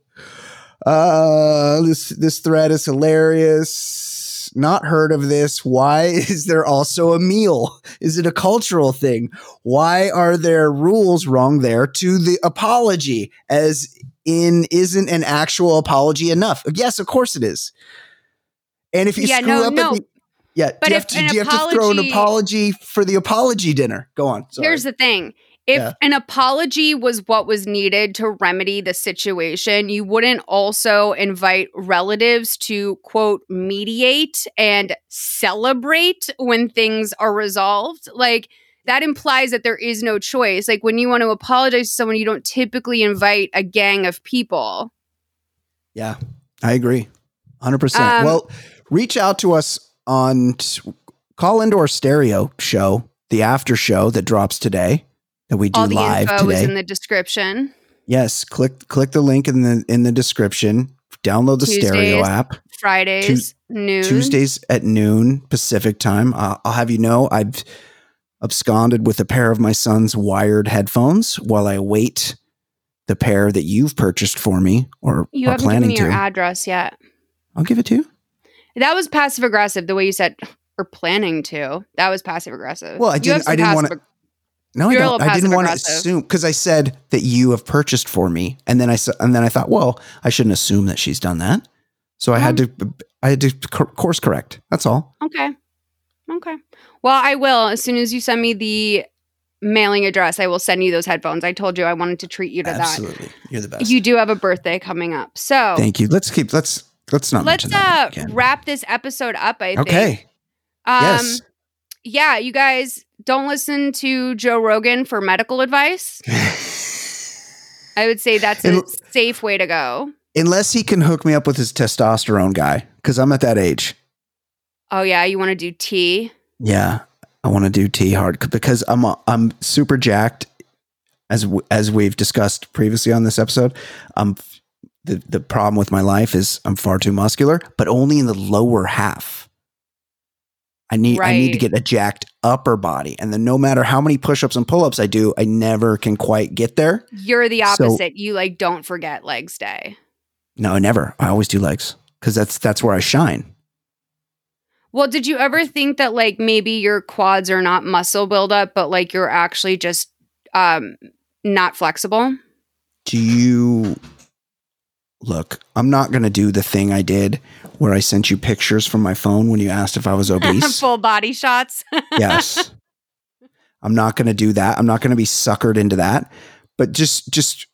Uh, this this thread is hilarious. Not heard of this. Why is there also a meal? Is it a cultural thing? Why are there rules wrong there to the apology? As in, isn't an actual apology enough? Yes, of course it is. And if you Yeah, screw no, up, no. at the, yeah, But do you, have if to, do you have to throw an apology- apology for the apology dinner? Go on. Sorry. Here's the thing. If Yeah. an apology was what was needed to remedy the situation, you wouldn't also invite relatives to quote mediate and celebrate when things are resolved. Like that implies that there is no choice. Like when you want to apologize to someone, you don't typically invite a gang of people. Yeah, I agree. 100%. Um, well, reach out to us on t- call into our stereo show, the after show that drops today that we do All the live info is in the description. yes, click click the link in the in the description. Download the stereo app. Fridays, noon. Tuesdays at noon Pacific time. Uh, I'll have you know I've absconded with a pair of my son's wired headphones while I await the pair that you've purchased for me or You haven't given planning me to. your address yet. I'll give it to you. That was passive aggressive. The way you said or planning to. That was passive aggressive. Well, I didn't. I didn't want to. No, I You're a don't. I didn't want to assume because I said that you have purchased for me, and then I and then I thought, well, I shouldn't assume that she's done that. So I had to. I had to course correct. That's all. Okay. Okay. Well, I will as soon as you send me the mailing address. I will send you those headphones. I told you I wanted to treat you to that. Absolutely, you're the best. You do have a birthday coming up, so Thank you. Let's keep. Let's let's not let's mention that. uh wrap this episode up. I think. Okay. Um, yes. Yeah, you guys don't listen to Joe Rogan for medical advice. I would say that's a safe way to go. Unless he can hook me up with his testosterone guy, because I'm at that age. Oh yeah, you want to do tea? Yeah, I want to do T hard because I'm a, I'm super jacked, as w- as we've discussed previously on this episode. Um, the the problem with my life is I'm far too muscular, but only in the lower half. I need I need to get a jacked upper body, and then no matter how many push-ups and pull-ups I do, I never can quite get there. You're the So- opposite. you like don't forget legs day. No, I never. I always do legs because that's that's where I shine. Well, did you ever think that like maybe your quads are not muscle buildup, but like you're actually just um not flexible? do you look i'm not going to do the thing i did where i sent you pictures from my phone when you asked if i was obese. Full body shots. yes. I'm not going to do that. I'm not going to be suckered into that. But just just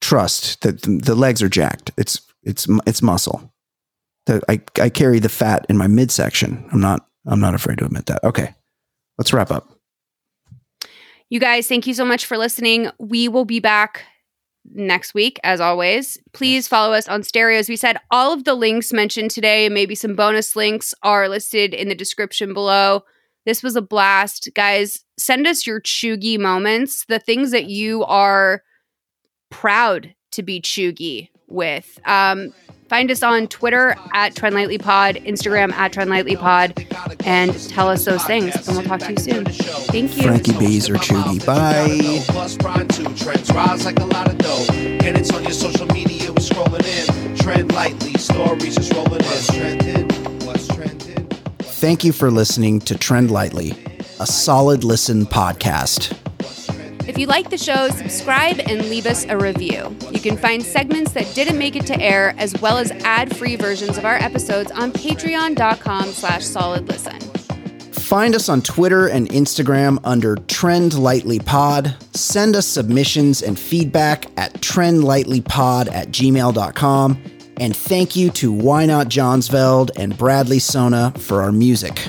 trust that the, the legs are jacked. It's it's it's muscle. The, I, I carry the fat in my midsection. I'm not i'm not afraid to admit that. Okay. Let's wrap up. You guys, thank you so much for listening. We will be back next week, as always. Please follow us on stereo. As we said, all of the links mentioned today, and maybe some bonus links, are listed in the description below. This was a blast. Guys, send us your cheugy moments, the things that you are proud to be cheugy with. Um, find us on Twitter at TrendLightlyPod, Instagram at TrendLightlyPod, and tell us those things. And we'll talk to you soon. Thank you. frankie bees or cheugy bye Plus Prime 2 trends rise like a lot of dough. And it's on your social media, we're scrolling in. Trend lightly, stories rolling in. Thank you for listening to Trend Lightly, a solid listen podcast. If you like the show, subscribe and leave us a review. You can find segments that didn't make it to air, as well as ad-free versions of our episodes on patreon.com slash solid listen. Find us on Twitter and Instagram under Trend Lightly Pod. Send us submissions and feedback at trendlightlypod at gmail.com. And thank you to Why Not Johnsveld and Bradley Sona for our music.